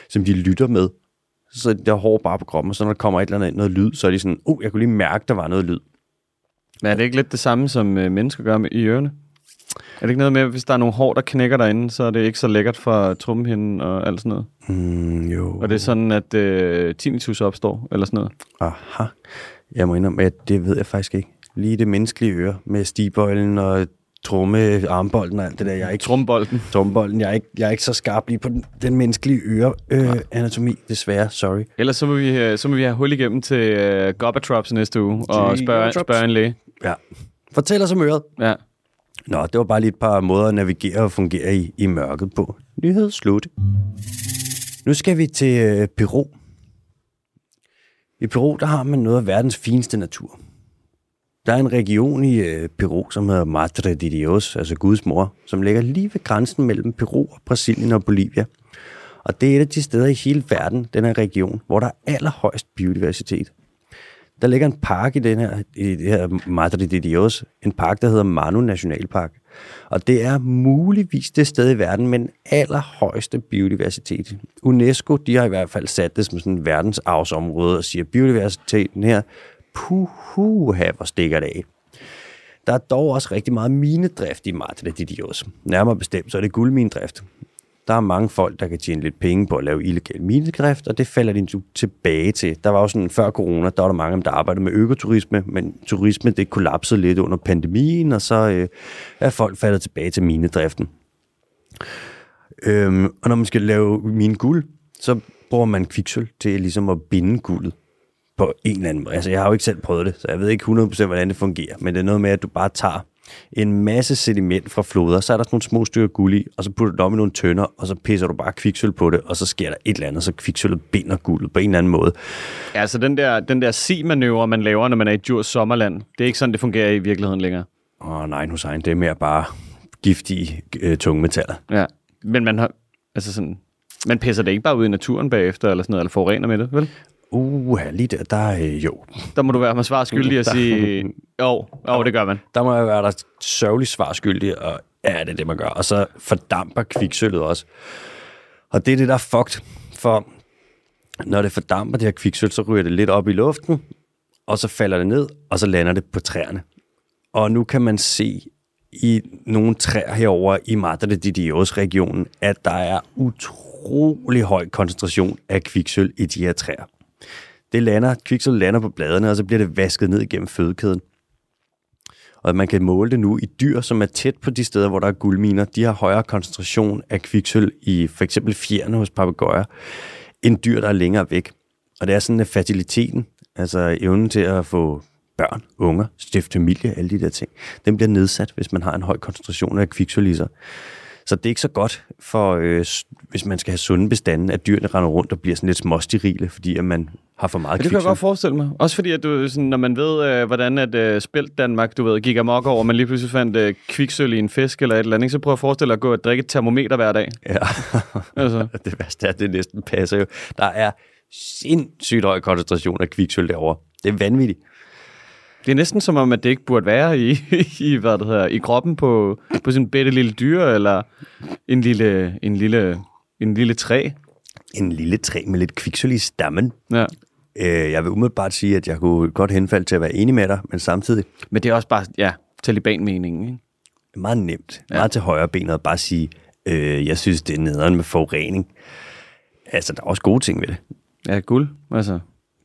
som de lytter med så der er hår bare på kroppen, og så når der kommer et eller andet noget lyd, så er de sådan, uh, jeg kunne lige mærke, der var noget lyd. Men er det ikke lidt det samme, som øh, mennesker gør med, i ørerne? Er det ikke noget med, at hvis der er nogle hår, der knækker derinde, så er det ikke så lækkert for trummehinden og alt sådan noget? Mm, jo. Og det er sådan, at øh, tinnitus opstår, eller sådan noget? Aha. Jeg må indrømme, at det ved jeg faktisk ikke. Lige det menneskelige øre med stigbøjlen og tromme, armbolden og alt det der. Jeg er ikke Trumbolden. trombolden. Jeg er ikke, jeg er ikke så skarp lige på den, den menneskelige øre øh, anatomi, desværre. Sorry. Ellers så må vi, øh, så må vi have hul igennem til øh, Gobbatrops næste uge og spørge, spørge en læge. Ja. Fortæl os om øret. Ja. Nå, det var bare lige et par måder at navigere og fungere i, i mørket på. Nyhed slut. Nu skal vi til øh, Peru. I Peru, der har man noget af verdens fineste natur. Der er en region i øh, Peru, som hedder Madre de Dios, altså Guds mor, som ligger lige ved grænsen mellem Peru og Brasilien og Bolivia. Og det er et af de steder i hele verden, den her region, hvor der er allerhøjst biodiversitet. Der ligger en park i, den her, i det her Madre de Dios, en park, der hedder Manu Nationalpark. Og det er muligvis det sted i verden med den allerhøjeste biodiversitet. UNESCO, de har i hvert fald sat det som sådan en verdensarvsområde og siger, biodiversiteten her, puhuha, hvor stikker det af. Der er dog også rigtig meget minedrift i Madrid de Dios. Nærmere bestemt, så er det guldminedrift. Der er mange folk, der kan tjene lidt penge på at lave illegal minedrift, og det falder de nu tilbage til. Der var jo sådan, før corona, der var der mange der arbejdede med økoturisme, men turisme, det kollapsede lidt under pandemien, og så øh, er folk faldet tilbage til minedriften. Øhm, og når man skal lave mine guld, så bruger man kviksøl til ligesom at binde guldet på en eller anden måde. Altså, jeg har jo ikke selv prøvet det, så jeg ved ikke 100%, hvordan det fungerer, men det er noget med, at du bare tager en masse sediment fra floder, så er der sådan nogle små stykker guld i, og så putter du det om i nogle tønder, og så pisser du bare kviksøl på det, og så sker der et eller andet, så kviksølvet binder guldet på en eller anden måde. Ja, altså den der, den der si-manøvre, man laver, når man er i Djurs sommerland, det er ikke sådan, det fungerer i virkeligheden længere. Åh nej, Hussein, det er mere bare giftige øh, tungmetaller. Ja. Men man har, altså sådan, man pisser det ikke bare ud i naturen bagefter, eller sådan noget, eller forurener med det, vel? Uh, lige der, der øh, jo. Der må du være med svar skyldig at Der- sige, jo, jo, det gør man. Der må jeg være der sørgelig svar skyldig, og ja, det er det, man gør. Og så fordamper kviksølvet også. Og det er det, der er fucked, for når det fordamper det her kviksøl, så ryger det lidt op i luften, og så falder det ned, og så lander det på træerne. Og nu kan man se i nogle træer herover i Madre de Dios-regionen, at der er utrolig høj koncentration af kviksøl i de her træer. Det lander, kviksøl lander på bladene, og så bliver det vasket ned igennem fødekæden. Og man kan måle det nu i dyr, som er tæt på de steder, hvor der er guldminer. De har højere koncentration af kviksøl i for eksempel fjerne hos papegøjer, end dyr, der er længere væk. Og det er sådan, at fertiliteten, altså evnen til at få børn, unger, stifte familie, alle de der ting, den bliver nedsat, hvis man har en høj koncentration af kviksøl i sig. Så det er ikke så godt, for øh, hvis man skal have sunde bestande, at dyrene render rundt og bliver sådan lidt småsterile, fordi at man har for meget Ja, det kan jeg godt forestille mig. Også fordi, at du, sådan, når man ved, øh, hvordan at øh, Spelt Danmark, du ved, gik amok over, og man lige pludselig fandt øh, kviksøl i en fisk eller et eller andet, så prøv at forestille dig at gå og drikke et termometer hver dag. Ja. Altså. det værste er, at det næsten passer jo. Der er sindssygt høj koncentration af kviksøl derovre. Det er vanvittigt. Det er næsten som om, at det ikke burde være i, i, hvad det hedder, i kroppen på, på sådan en bitte lille dyr, eller en lille, en lille, en lille træ. En lille træ med lidt kviksøl i stammen. Ja. Øh, jeg vil umiddelbart sige, at jeg kunne godt henfalde til at være enig med dig, men samtidig Men det er også bare, ja, Taliban-meningen, ikke? meget nemt, ja. meget til højre benet at bare sige, øh, jeg synes, det er nederen med forurening. Altså, der er også gode ting ved det. Ja, guld, altså.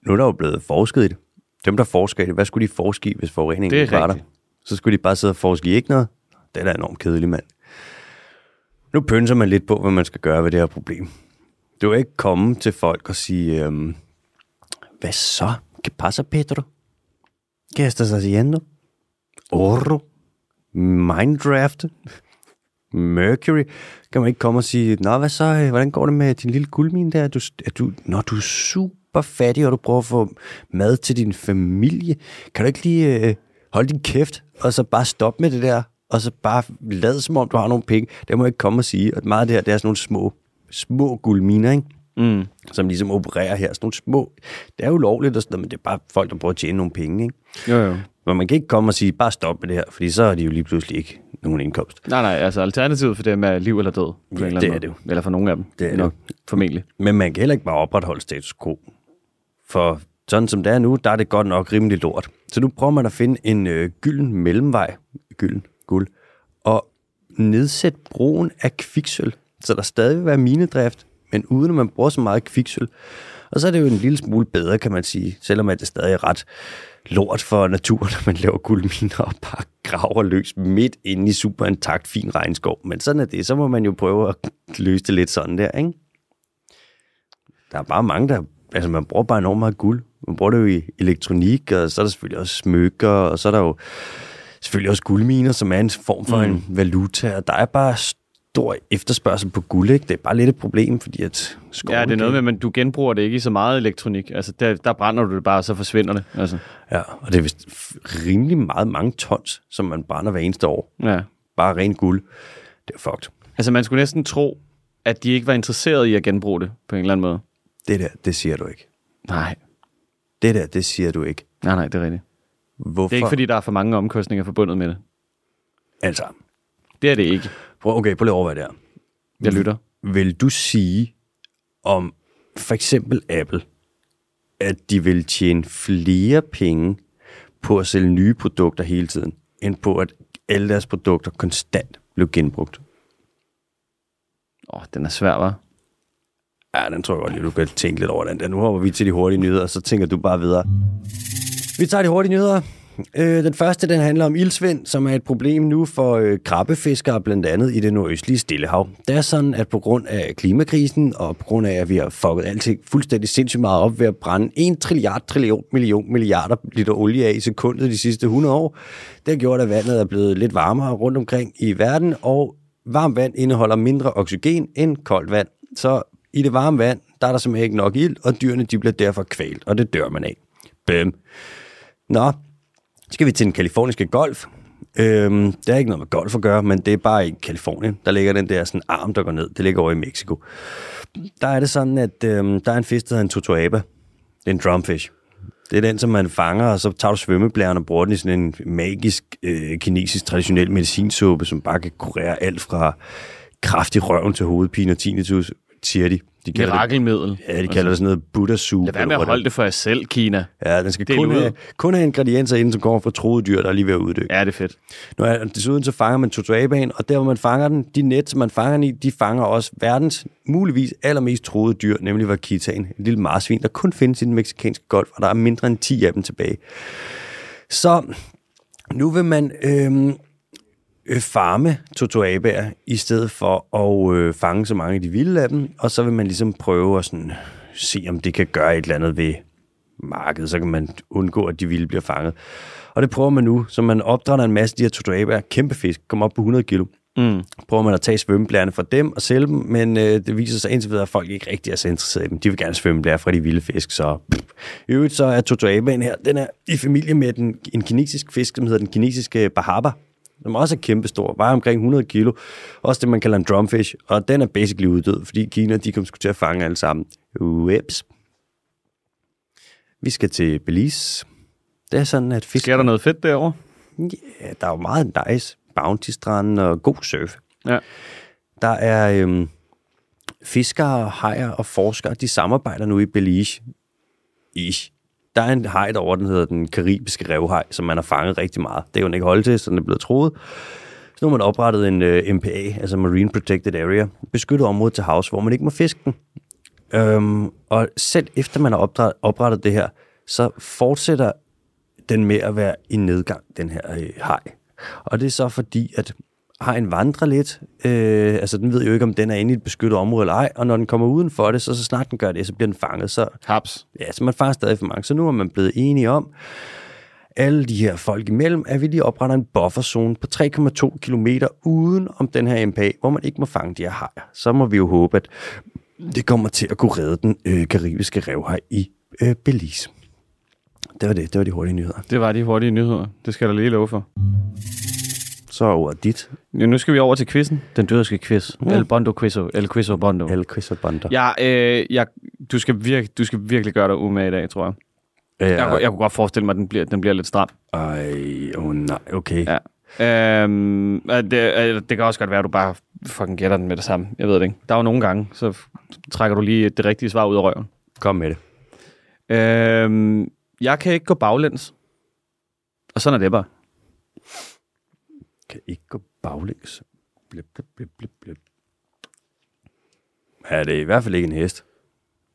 Nu er der jo blevet forsket i det. Dem, der forsker i det, hvad skulle de forske i, hvis forureningen Det er ikke var der? Så skulle de bare sidde og forske i ikke noget. Det er da enormt kedeligt, mand. Nu pynser man lidt på, hvad man skal gøre ved det her problem. Du kan ikke komme til folk og sige, øhm, hvad så? ¿Qué pasa, Pedro? ¿Qué estás haciendo? Oro? Minecraft? Mercury? Kan man ikke komme og sige, Nå, hvad så? Hvordan går det med din lille guldmine der? Er du, er du, når du er super fattig, og du prøver at få mad til din familie. Kan du ikke lige øh, holde din kæft, og så bare stoppe med det der, og så bare lade som om, du har nogle penge? Det må jeg ikke komme og sige. Og meget af det her, det er sådan nogle små, små guldminer, ikke? Mm. som ligesom opererer her. Sådan nogle små, det er ulovligt og sådan noget, men det er bare folk, der prøver at tjene nogle penge, ikke? Jo, jo. Men man kan ikke komme og sige, bare stop med det her, fordi så er de jo lige pludselig ikke nogen indkomst. Nej, nej, altså alternativet for dem er liv eller død. På Ja, en eller anden det er det jo. Eller for nogle af dem. Det er nok. Formentlig. Men man kan heller ikke bare opretholde status quo. For sådan som det er nu, der er det godt nok rimelig lort. Så nu prøver man at finde en øh, gylden mellemvej, gylden, guld, og nedsætte brugen af kviksøl, så der stadig vil være minedrift, men uden at man bruger så meget kviksøl. Og så er det jo en lille smule bedre, kan man sige, selvom at det stadig er ret lort for naturen, når man laver guldminer og bare graver løs midt inde i super intakt fin regnskov. Men sådan er det, så må man jo prøve at løse det lidt sådan der, ikke? Der er bare mange, der... Altså, man bruger bare enormt meget guld. Man bruger det jo i elektronik, og så er der selvfølgelig også smykker, og så er der jo selvfølgelig også guldminer, som er en form for mm. en valuta, og der er bare stor efterspørgsel på guld, ikke? Det er bare lidt et problem, fordi at skoven... Ja, det er noget med, at du genbruger det ikke i så meget elektronik. Altså, der, der brænder du det bare, og så forsvinder det. Altså, Ja, og det er vist rimelig meget mange tons, som man brænder hver eneste år. ja. Bare ren guld. Det er fucked. altså, man skulle næsten tro, at de ikke var interesserede i at genbruge det på en eller anden måde. Det der, det siger du ikke. Nej, Det der, det siger du ikke. nej, nej, det er rigtigt. Hvorfor? Det er ikke, fordi der er for mange omkostninger forbundet med det. Altså, Det er det ikke. prøv, okay, prøv lige at overveje det her. Jeg lytter. Vil du sige om for eksempel Apple, at de vil tjene flere penge på at sælge nye produkter hele tiden, end på at alle deres produkter konstant blev genbrugt? Åh, den er svær, var. Ja, den tror jeg godt lige, du kan tænke lidt over den der. Nu hopper vi til de hurtige nyheder, så tænker du bare videre. Vi tager de hurtige nyheder. Øh, den første, den handler om ildsvind, som er et problem nu for øh, krabbefiskere, blandt andet i det nordøstlige Stillehav. Det er sådan, at på grund af klimakrisen, og på grund af, at vi har fucket alting fuldstændig sindssygt meget op ved at brænde 1 trilliard, trillion, million, milliarder liter olie af i sekundet de sidste 100 år, det har gjort, at vandet er blevet lidt varmere rundt omkring i verden, og varmt vand indeholder mindre oxygen end koldt vand. Så i det varme vand, der er der simpelthen ikke nok ild, og dyrene de bliver derfor kvalt, og det dør man af. Bam. Nå, skal vi til den kaliforniske golf. Øhm, det har ikke noget med golf at gøre, men det er bare i Kalifornien. Der ligger den der sådan arm, der går ned. Det ligger over i Mexico. Der er det sådan, at øhm, der er en fisk, der hedder en totoaba. Det er en drumfish. Det er den, som man fanger, og så tager du svømmeblæren og bruger den i sådan en magisk, øh, kinesisk, traditionel medicinsuppe, som bare kan kurere alt fra kraftig røven til hovedpine og tinnitus, siger de. De kalder det, Mirakelmiddel. ja, de kalder det sådan noget buddha-soup. Lad være med at holde det for jer selv, Kina. Ja, den skal Det kun have, kun have ingredienser inden, som kommer fra troede dyr, der er lige ved at uddø. Ja, det er fedt. Nu er, desuden så fanger man totoabaen, og der hvor man fanger den, de net, som man fanger den i, de fanger også verdens muligvis allermest troede dyr, nemlig vakitaen, en lille marsvin, der kun findes i den meksikanske golf, og der er mindre end 10 af dem tilbage. Så nu vil man øhm, øh, farme totoabaer, i stedet for at øh, fange så mange af de vilde af dem, og så vil man ligesom prøve at sådan, se, om det kan gøre et eller andet ved markedet, så kan man undgå, at de vilde bliver fanget. Og det prøver man nu, så man opdrætter en masse af de her totoabaer, kæmpe fisk, kommer op på 100 kilo. Mm. Prøver man at tage svømmeblærerne fra dem og sælge dem, men øh, det viser sig indtil videre, at folk ikke rigtig er så interesserede i dem. De vil gerne svømmeblære fra de vilde fisk, så pff. I øvrigt så er totoabaen her, den er i familie med den, en kinesisk fisk, som hedder den kinesiske bahaba, som også er kæmpestor, vejer omkring 100 kilo. Også det, man kalder en drumfish, og den er basically uddød, fordi Kina, de kom til at fange alle sammen. Whoops. Vi skal til Belize. Det er sådan, at fisk... Sker der noget fedt derovre? Ja, der er jo meget nice. bounty stranden og god surf. Ja. Der er øhm, fiskere, hajer og forskere, de samarbejder nu i Belize. Ish. Der er en hej derovre, den hedder den karibiske revhaj, som man har fanget rigtig meget. Det er jo ikke holdt til, så den er blevet troet. Så nu har man oprettet en øh, uh, MPA, altså Marine Protected Area, beskyttet område til havs, hvor man ikke må fiske den. Øhm, og selv efter man har oprettet det her, så fortsætter den med at være i nedgang, den her øh, haj. Og det er så fordi, at hajen vandrer lidt. Øh, altså, den ved jo ikke, om den er inde i et beskyttet område eller ej. Og når den kommer uden for det, så, så snart den gør det, så bliver den fanget. Så, Haps. ja, så man fanger stadig for mange. Så nu er man blevet enige om, alle de her folk imellem, at vi lige opretter en bufferzone på 3,2 km uden om den her MPA, hvor man ikke må fange de her hajer. Så må vi jo håbe, at det kommer til at kunne redde den øh, karibiske revhaj i øh, Belize. Det var det. Det var de hurtige nyheder. Det var de hurtige nyheder. Det skal jeg da lige love for. Så er ordet dit. Ja, nu skal vi over til quizzen. Den døderske quiz. Mm. El Bondo Quizzo. El Quizzo Bondo. El og Bonder. Ja, øh, jeg, du, skal virke, du skal virkelig gøre dig umage i dag, tror jeg. Jeg, kunne- jeg kunne godt forestille mig, at den bliver, den bliver lidt stram. Ej, oh nej, okay. Ja. Øhm, øh, det, øh, det kan også godt være, at du bare fucking gætter den med det samme. Jeg ved det ikke. Der er jo nogle gange, så trækker du lige det rigtige svar ud af røven. Kom med det. Øhm, jeg kan ikke gå baglæns. Og sådan er det bare. Kan ikke gå baglæns. Blip, blip, blip, blip, blip. Ja, det er i hvert fald ikke en hest.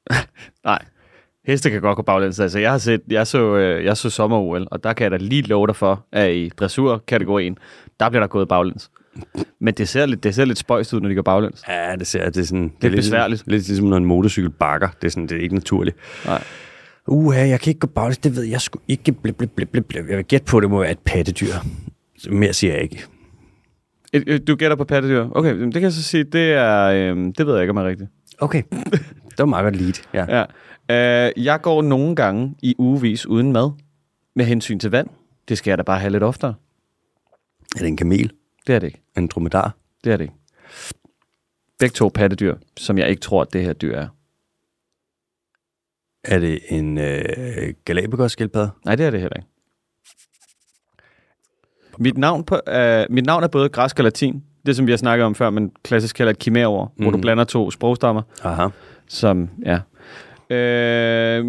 Nej. Heste kan godt gå baglæns. Altså, jeg har set, jeg så, øh, jeg så sommer-OL, og der kan jeg da lige love dig for, at i dressur-kategorien, der bliver der gået baglæns. Men det ser lidt, det ser lidt spøjst ud, når de går baglæns. Ja, det ser det er sådan... Det er besværligt. Lidt, lidt ligesom, når en motorcykel bakker. Det er sådan, det er ikke naturligt. Nej. Uha, jeg kan ikke gå baglæns. Det ved jeg sgu ikke. Blip, blip, blip, blip. Jeg vil gætte på, at det må være et pattedyr. Mere siger jeg ikke. Du gætter på pattedyr. Okay, det kan jeg så sige, det er, øh, det ved jeg ikke, om er rigtigt. Okay. det var meget godt lead. Ja. Ja. Øh, jeg går nogle gange i ugevis uden mad. Med hensyn til vand. Det skal jeg da bare have lidt oftere. Er det en kamel? Det er det ikke. En dromedar? Det er det ikke. Begge to pattedyr, som jeg ikke tror, at det her dyr er. Er det en øh, Galapagos-skildpadde? Nej, det er det heller ikke. Mit navn, på, øh, mit navn er både græsk og latin. Det, som vi har snakket om før, men klassisk kalder et kimærord, mm. hvor du Mhm. blander to sprogstammer, Aha. som, ja. Øh,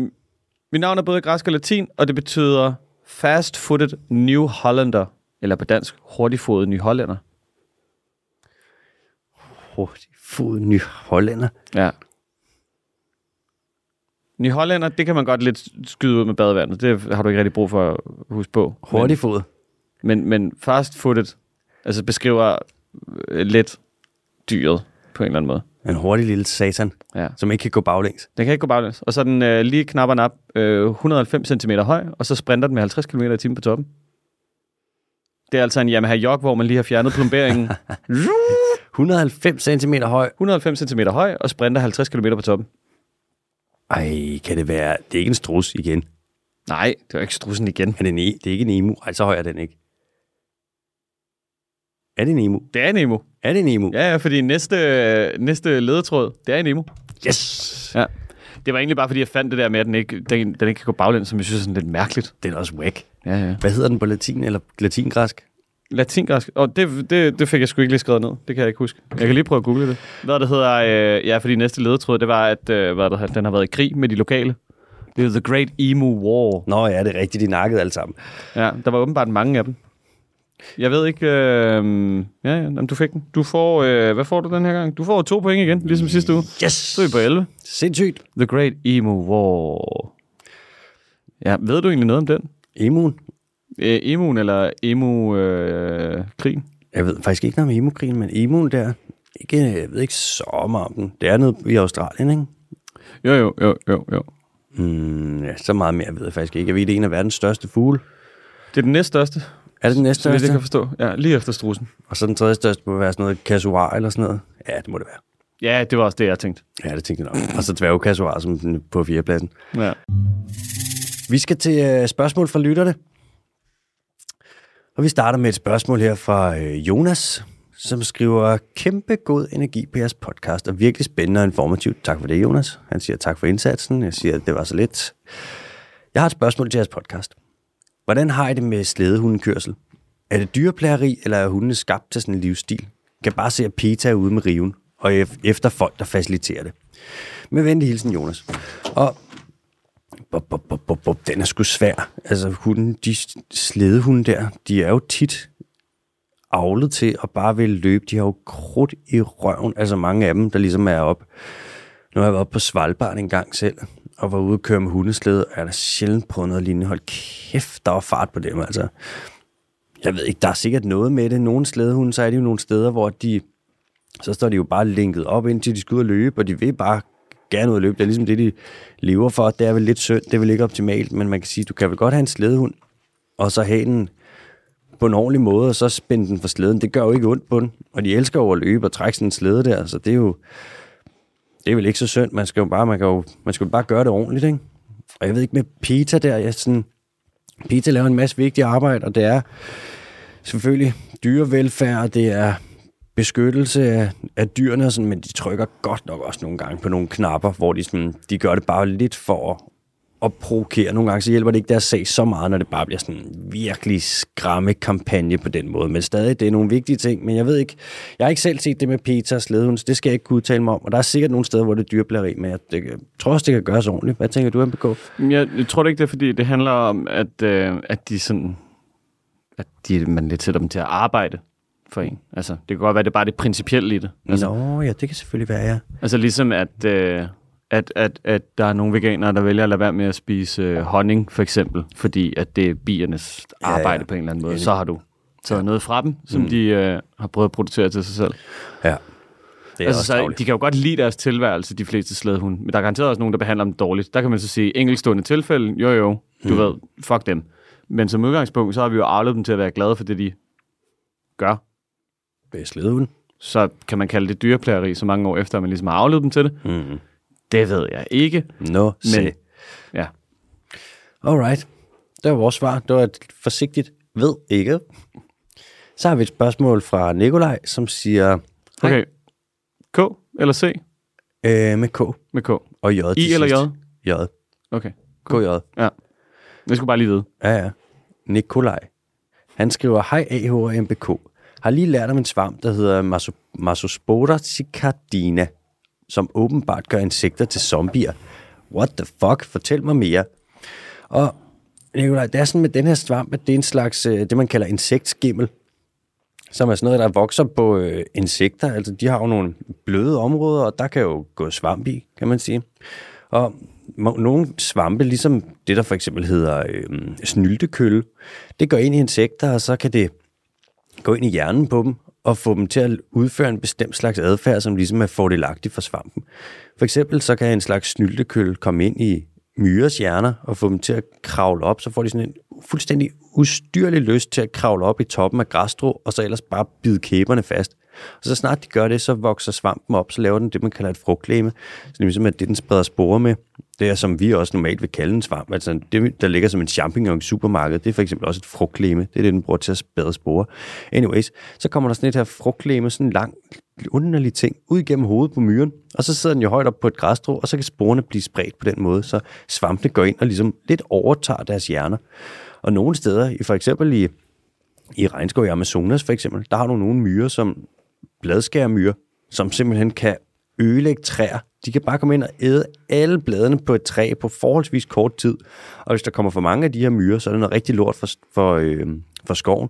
mit navn er både græsk og latin, og det betyder fast-footed New Hollander, eller på dansk, hurtigfodet Ny Hollænder. Hurtig fod, ny hollænder. Ja. Ny Hollænder, det kan man godt lidt skyde ud med badevandet. Det har du ikke rigtig brug for at huske på. Hurtig Men, men fast-footed, altså beskriver øh, lidt dyret på en eller anden måde. En hurtig lille satan, Ja. som ikke kan gå baglæns. Den kan ikke gå baglæns. Og så er den øh, lige knap og nap øh, 190 cm høj, og så sprinter den med 50 km i timen på toppen. Det er altså en Yamaha Jog, hvor man lige har fjernet plomberingen. 190 cm høj. 190 cm høj, og sprinter 50 km på toppen. Ej, kan det være... Det er ikke en strus igen. Nej, det er ikke strussen igen. Er det, en e? det er ikke en emu. Ej, så høj er den ikke. Er det en emu? Det er en. Er det en emu? Ja, ja, fordi næste, næste ledetråd, det er en emo. Yes! Ja. Det var egentlig bare, fordi jeg fandt det der med, at den ikke, den, den ikke kan gå baglæns, som jeg synes er sådan lidt mærkeligt. Det er også whack. Ja, ja. Hvad hedder den på latin eller latingræsk? Latingræsk. Og det, det, det fik jeg sgu ikke lige skrevet ned. Det kan jeg ikke huske. Jeg kan lige prøve at google det. Hvad det hedder, øh, ja, fordi næste ledetråd, det var, at øh, hvad det, hedder, den har været i krig med de lokale. Det er The Great Emu War. Nå ja, det er rigtigt, de nakkede alle sammen. Ja, der var åbenbart mange af dem. Jeg ved ikke... Øh, ja, ja, jamen, du fik den. Du får... Øh, hvad får du den her gang? Du får to point igen, ligesom sidste uge. Yes! Så er vi på 11. Sindssygt. The Great Emu War. Ja, ved du egentlig noget om den? Emuen? Øh, emuen eller emu-krigen? Jeg ved faktisk ikke noget om emukrigen, men emuen der, ikke, jeg ved ikke så meget om den. Det er noget i Australien, ikke? jo, jo, jo, jo, jo. Mm, ja, så meget mere ved jeg faktisk ikke. Jeg ved, det er en af verdens største fugle. Det er den næststørste, Er det den næste vidt jeg kan største? forstå. Ja, lige efter strusen. Og så den tredje største må være sådan noget kasuar eller sådan noget. Ja, det må det være. Ja, det var også det, jeg tænkte. Ja, det tænkte jeg nok. Og så dværgkasuar som på fjerdepladsen. Ja. Vi skal til uh, spørgsmål fra lytterne. Og vi starter med et spørgsmål her fra uh, Jonas, som skriver, kæmpe god energi på jeres podcast, og virkelig spændende og informativt. Tak for det, Jonas. Han siger tak for indsatsen. Jeg siger, at det var så lidt. Jeg har et spørgsmål til jeres podcast. Hvordan har I det med slædehundekørsel? Er det dyreplageri, eller er hundene skabt til sådan en livsstil? Jeg kan bare se, at Peta er ude med riven, og efter folk, der faciliterer det. Med venlig hilsen, Jonas. Og Bop, bop, bop, bop, bop. Den er sgu svær. Altså, hunden, de slædehunde der, de er jo tit avlet til at bare vil løbe. De har jo krudt i røven. Altså mange af dem, der ligesom er op. Nu har jeg været på Svalbard en gang selv, og var ude at køre med hundeslæde, og jeg har da sjældent prøvet noget lignende. Hold kæft, der var fart på dem, altså. Jeg ved ikke, der er sikkert noget med det. Nogle slædehunde, så er det jo nogle steder, hvor de, så står de jo bare linket op, indtil de skal ud og løbe, og de vil bare gerne ud og løbe. Det er ligesom det, de lever for. Det er vel lidt synd, det er vel ikke optimalt, men man kan sige, du kan vel godt have en slædehund, og så have den på en ordentlig måde, og så spænde den for slæden. Det gør jo ikke ondt på den, og de elsker jo at løbe og trække sådan en slæde der, så det er jo, det er vel ikke så synd. Man skal jo bare, man kan jo, man skal jo bare gøre det ordentligt, ikke? Og jeg ved ikke med Peter der, jeg sådan, Peter laver en masse vigtigt arbejde, og det er selvfølgelig dyrevelfærd, det er beskyttelse af, af dyrene, sådan, men de trykker godt nok også nogle gange på nogle knapper, hvor de, sådan, de gør det bare lidt for at provokere. Nogle gange så hjælper det ikke deres sag så meget, når det bare bliver sådan en virkelig skræmme kampagne på den måde. Men stadig, det er nogle vigtige ting, men jeg ved ikke, jeg har ikke selv set det med Peter og slædehunds, det skal jeg ikke kunne udtale mig om, og der er sikkert nogle steder, hvor det er dyreplæri, men jeg, det, jeg tror også, det kan gøres ordentligt. Hvad tænker du, MBK? Jeg, jeg tror det ikke, det er, fordi det handler om, at, øh, at de sådan, at de, man lidt sætter dem til at arbejde for en. Altså, det kan godt være, det er bare det principielle i det. Altså, Nå, ja, det kan selvfølgelig være, ja. altså ligesom at, øh, at, at, at der er nogle veganere, der vælger at lade være med at spise øh, honning, for eksempel, fordi at det er biernes Ja, ja. arbejde på en eller anden måde. Enig. Så har du taget noget fra dem, som mm. de øh, har prøvet at producere til sig selv. Ja. Det er Altså, så, de kan jo godt lide deres tilværelse, de fleste slædehunde, men der er garanteret også nogen, der behandler dem dårligt. Der kan man så sige, enkeltstående tilfælde, jo jo, du mm. ved, fuck dem. Men som udgangspunkt, så har vi jo avlet dem til at være glade for det, de gør. Det er slædehund. Så kan man kalde det dyreplageri så mange år efter, at man ligesom har afledt dem til det. Mm. Det ved jeg ikke. Nå, Men men... ja, Alright. Det var vores svar. Det var et forsigtigt ved ikke. Så har vi et spørgsmål fra Nikolaj, som siger Hej. okay. K eller C øh, med K med K? og J I eller sidst. J? J. Okay. KJ. Ja. Jeg skulle bare lige vide. Ja, ja. Nikolaj. Han skriver, hej AH og MBK. Har lige lært om en svamp, der hedder Maso- Masospora cicardina, som åbenbart gør insekter til zombier. What the fuck? Fortæl mig mere. Og Nikolaj, det er sådan med den her svamp, at det er en slags, øh, det man kalder insektskimmel, som er sådan noget, der vokser på øh, insekter. Altså, de har jo nogle bløde områder, og der kan jo gå svamp i, kan man sige. Og nogle svampe, ligesom det, der for eksempel hedder øh, snyltekølle, det går ind i insekter, og så kan det gå ind i hjernen på dem, at få dem til at udføre en bestemt slags adfærd, som ligesom er fordelagtig for svampen. For eksempel så kan en slags snyltekøl komme ind i myres hjerner og få dem til at kravle op, så får de sådan en fuldstændig ustyrlig lyst til at kravle op i toppen af græsstrå, og så ellers bare bide kæberne fast. Og så snart de gør det, så vokser svampen op, så laver den det, man kalder et frugtlæme. Så det er ligesom, at det, den spreder sporer med, det er, som vi også normalt vil kalde en svamp. Altså det, der ligger som en champignon i supermarkedet, det er for eksempel også et frugtlæme. Det er det, den bruger til at sprede sporer. Anyways, så kommer der sådan et her frugtlæme, sådan en lang, underlige ting, ud igennem hovedet på myren, og så sidder den jo højt op på et græsstrå, og så kan sporene blive spredt på den måde, så svampene går ind og ligesom lidt overtager deres hjerner. Og nogle steder, i for eksempel i, i regnskov i Amazonas for eksempel, der har du nogle myrer, som bladskærmyrer, som simpelthen kan ødelægge træer. De kan bare komme ind og æde alle bladene på et træ på forholdsvis kort tid. Og hvis der kommer for mange af de her myrer, så er det noget rigtig lort for, for, øh, for skoven.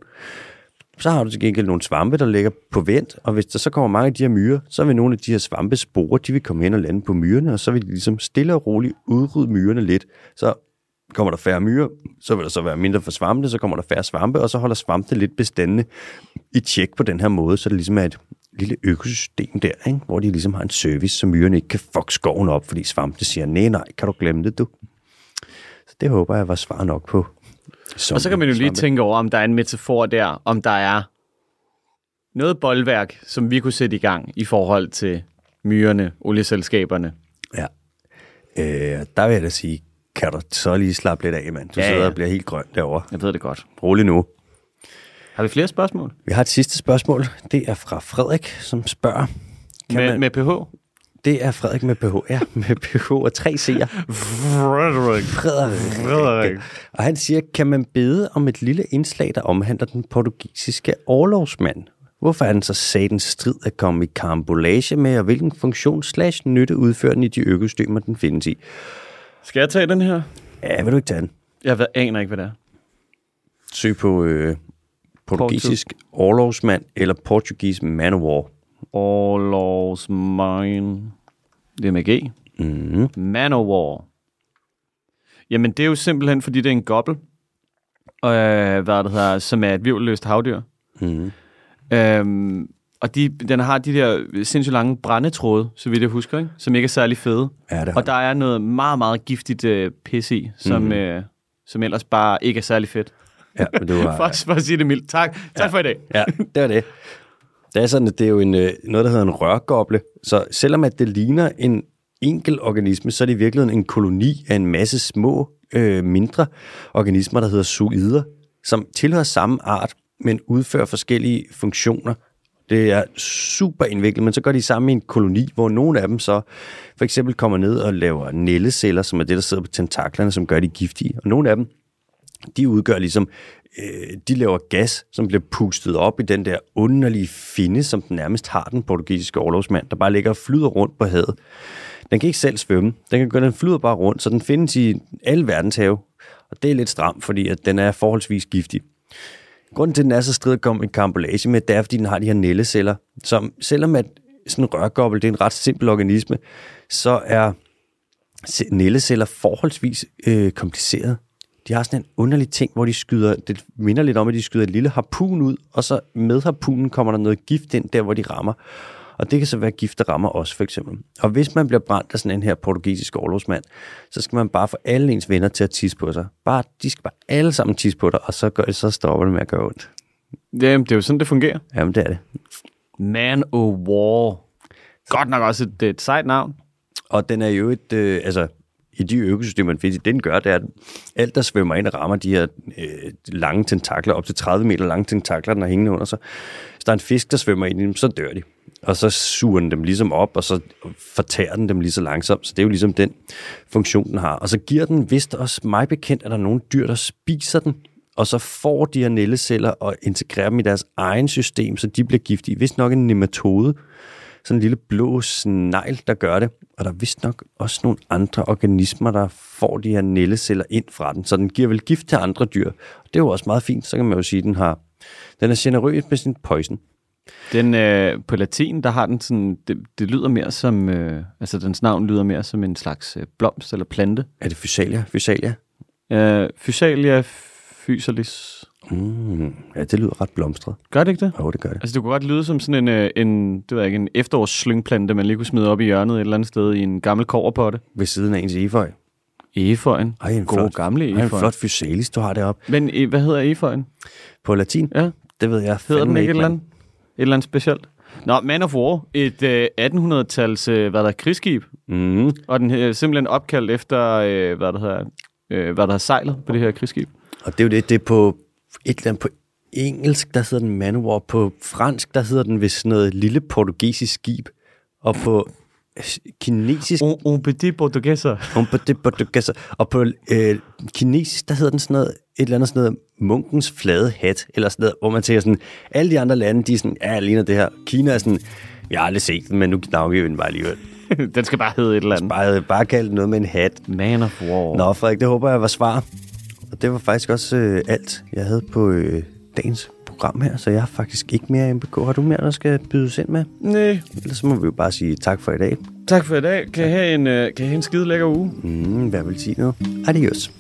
Så har du til gengæld nogle svampe, der ligger på vent, og hvis der så kommer mange af de her myrer, så vil nogle af de her svampe spore, de vil komme hen og lande på myrerne, og så vil de ligesom stille og roligt udrydde myrerne lidt. Så kommer der færre myrer, så vil der så være mindre for svampe, så kommer der færre svampe, og så holder svampene lidt bestandende i tjek på den her måde, så det ligesom er et lille økosystem der, ikke? hvor de ligesom har en service, så myrerne ikke kan fuck skoven op, fordi svampene siger, nej, nej, kan du glemme det, du? Så det håber jeg var svar nok på og så kan man jo lige tænke over, om der er en metafor der, om der er noget boldværk, som vi kunne sætte i gang i forhold til myrerne, olieselskaberne. Ja. Øh, der vil jeg da sige, kan du så lige slappe lidt af, mand. Du ja, sidder ja. og bliver helt grøn derovre. Jeg ved det godt. Rolig nu. Har vi flere spørgsmål? Vi har et sidste spørgsmål. Det er fra Frederik, som spørger. Kan med, man... med PH? Det er Frederik med PH. Ja, med PH og tre C'er. Frederik. Frederik. Frederik. Og han siger, kan man bede om et lille indslag, der omhandler den portugisiske overlovsmand? Hvorfor er den så satens strid at komme i karambolage med, og hvilken funktion slash nytte udfører den i de økosystemer, den findes i? Skal jeg tage den her? Ja, vil du ikke tage den? Jeg ved, aner ikke, hvad det er. Søg på øh, portugisisk overlovsmand eller portugis man of war. Overlovsmand. Det er med G. Mm. Man of war. Jamen, det er jo simpelthen, fordi det er en gobbel, øh, hvad det hedder, som er et virvelløst havdyr. Mm. Øhm, og de, den har de der sindssygt lange brændetråde, så vidt jeg husker, ikke? som ikke er særlig fede. Ja, det og der er noget meget, meget giftigt øh, pis i, som, mm. øh, som ellers bare ikke er særlig fedt. Ja, men du har... for, for at sige det mildt. Tak. Tak ja. for i dag. ja, det er det. Det er sådan, at det er jo en, øh, noget, der hedder en rørgoble. Så selvom at det ligner en enkel organisme, så er det i virkeligheden en koloni af en masse små, øh, mindre organismer, der hedder zooider, som tilhører samme art, men udfører forskellige funktioner det er super indviklet, men så går de sammen i en koloni, hvor nogle af dem så for eksempel kommer ned og laver nælleceller, som er det, der sidder på tentaklerne, som gør de giftige. Og nogle af dem, de udgør ligesom, øh, de laver gas, som bliver pustet op i den der underlige finde, som den nærmest har den portugisiske overlovsmand, der bare ligger og flyder rundt på havet. Den kan ikke selv svømme. Den kan gøre, den flyder bare rundt, så den findes i alle verdenshave. Og det er lidt stramt, fordi at den er forholdsvis giftig. Grunden til, at den er så strid kom i karambolage med, det er, fordi den har de her nælleceller, som selvom at sådan en rørgobbel, det er en ret simpel organisme, så er nælleceller forholdsvis øh, kompliceret. De har sådan en underlig ting, hvor de skyder, det minder lidt om, at de skyder et lille harpun ud, og så med harpunen kommer der noget gift ind der, hvor de rammer. Og det kan så være gift, der rammer os, for eksempel. Og hvis man bliver brændt af sådan en her portugisisk overlovsmand, så skal man bare få alle ens venner til at tisse på sig. Bare, de skal bare alle sammen tisse på dig, og så, gør det, så stopper det med at gøre ondt. Jamen, det er jo sådan, det fungerer. Jamen, det er det. Man of War. Godt nok også et, et sejt navn. Og den er jo et, øh, altså, i de økosystemer, man findes i, den gør, det er, at alt, der svømmer ind og rammer de her øh, lange tentakler, op til 30 meter lange tentakler, den er hængende under sig. Hvis der er en fisk, der svømmer ind i dem, så dør de og så suger den dem ligesom op, og så fortærer den dem lige så langsomt. Så det er jo ligesom den funktion, den har. Og så giver den vist også mig bekendt, at der er nogle dyr, der spiser den, og så får de her nælleceller og integrerer dem i deres egen system, så de bliver giftige. Vist nok en nematode, sådan en lille blå snegl, der gør det. Og der er vist nok også nogle andre organismer, der får de her nælleceller ind fra den, så den giver vel gift til andre dyr. Og det er jo også meget fint, så kan man jo sige, at den har den er generøs med sin poison. Den, øh, på latin, der har den sådan, det, det lyder mere som, øh, altså dens navn lyder mere som en slags øh, blomst eller plante. Er det Physalia? Physalia? Øh, Physalia physalis. Mm, ja, det lyder ret blomstret. Gør det ikke det? Jo, det gør det. Altså, det kunne godt lyde som sådan en, øh, en, det ved ikke, en efterårsslyngplante, man lige kunne smide op i hjørnet et eller andet sted i en gammel koverpotte. Ved siden af ens efeu. Eføjen. Ej, en Gode flot, gamle ej, en flot fysalis, du har deroppe. Men øh, hvad hedder Eføjen? På latin, Ja, det ved jeg hedder den ikke et eller andet? Et eller andet specielt? Nå, Man of War. Et øh, 1800-tals, øh, hvad der er, krigsskib. Mm. Og den er simpelthen opkaldt efter, øh, hvad der hedder, øh, hvad der har sejlet på det her krigsskib. Og det er jo det, det er på et eller andet på engelsk, der hedder den Manowar. På fransk, der hedder den ved sådan noget lille portugisisk skib. Og på øh, kinesisk, Un, un petit portugiser. on peut det portugais, og på øh, kinesisk, der hedder den sådan noget, et eller andet sådan noget, munkens flade hat, eller sådan noget, hvor man tænker sådan, alle de andre lande, de er sådan, ja, ligner det her. Kina er sådan, jeg har aldrig set den, men nu navngiver vi den bare alligevel. den skal bare hedde et eller andet. Bare, bare kalde noget med en hat. Man of War. Nå, Frederik, det håber jeg var svar. Og det var faktisk også øh, alt, jeg havde på øh, dagens program her, så jeg har faktisk ikke mere MBK. Har du mere, der skal bydes ind med? Nej. Ellers må vi jo bare sige tak for i dag. Tak for i dag. Kan I have en, øh, kan I have en skide lækker uge? Mm, hvad vil sige noget? Adios.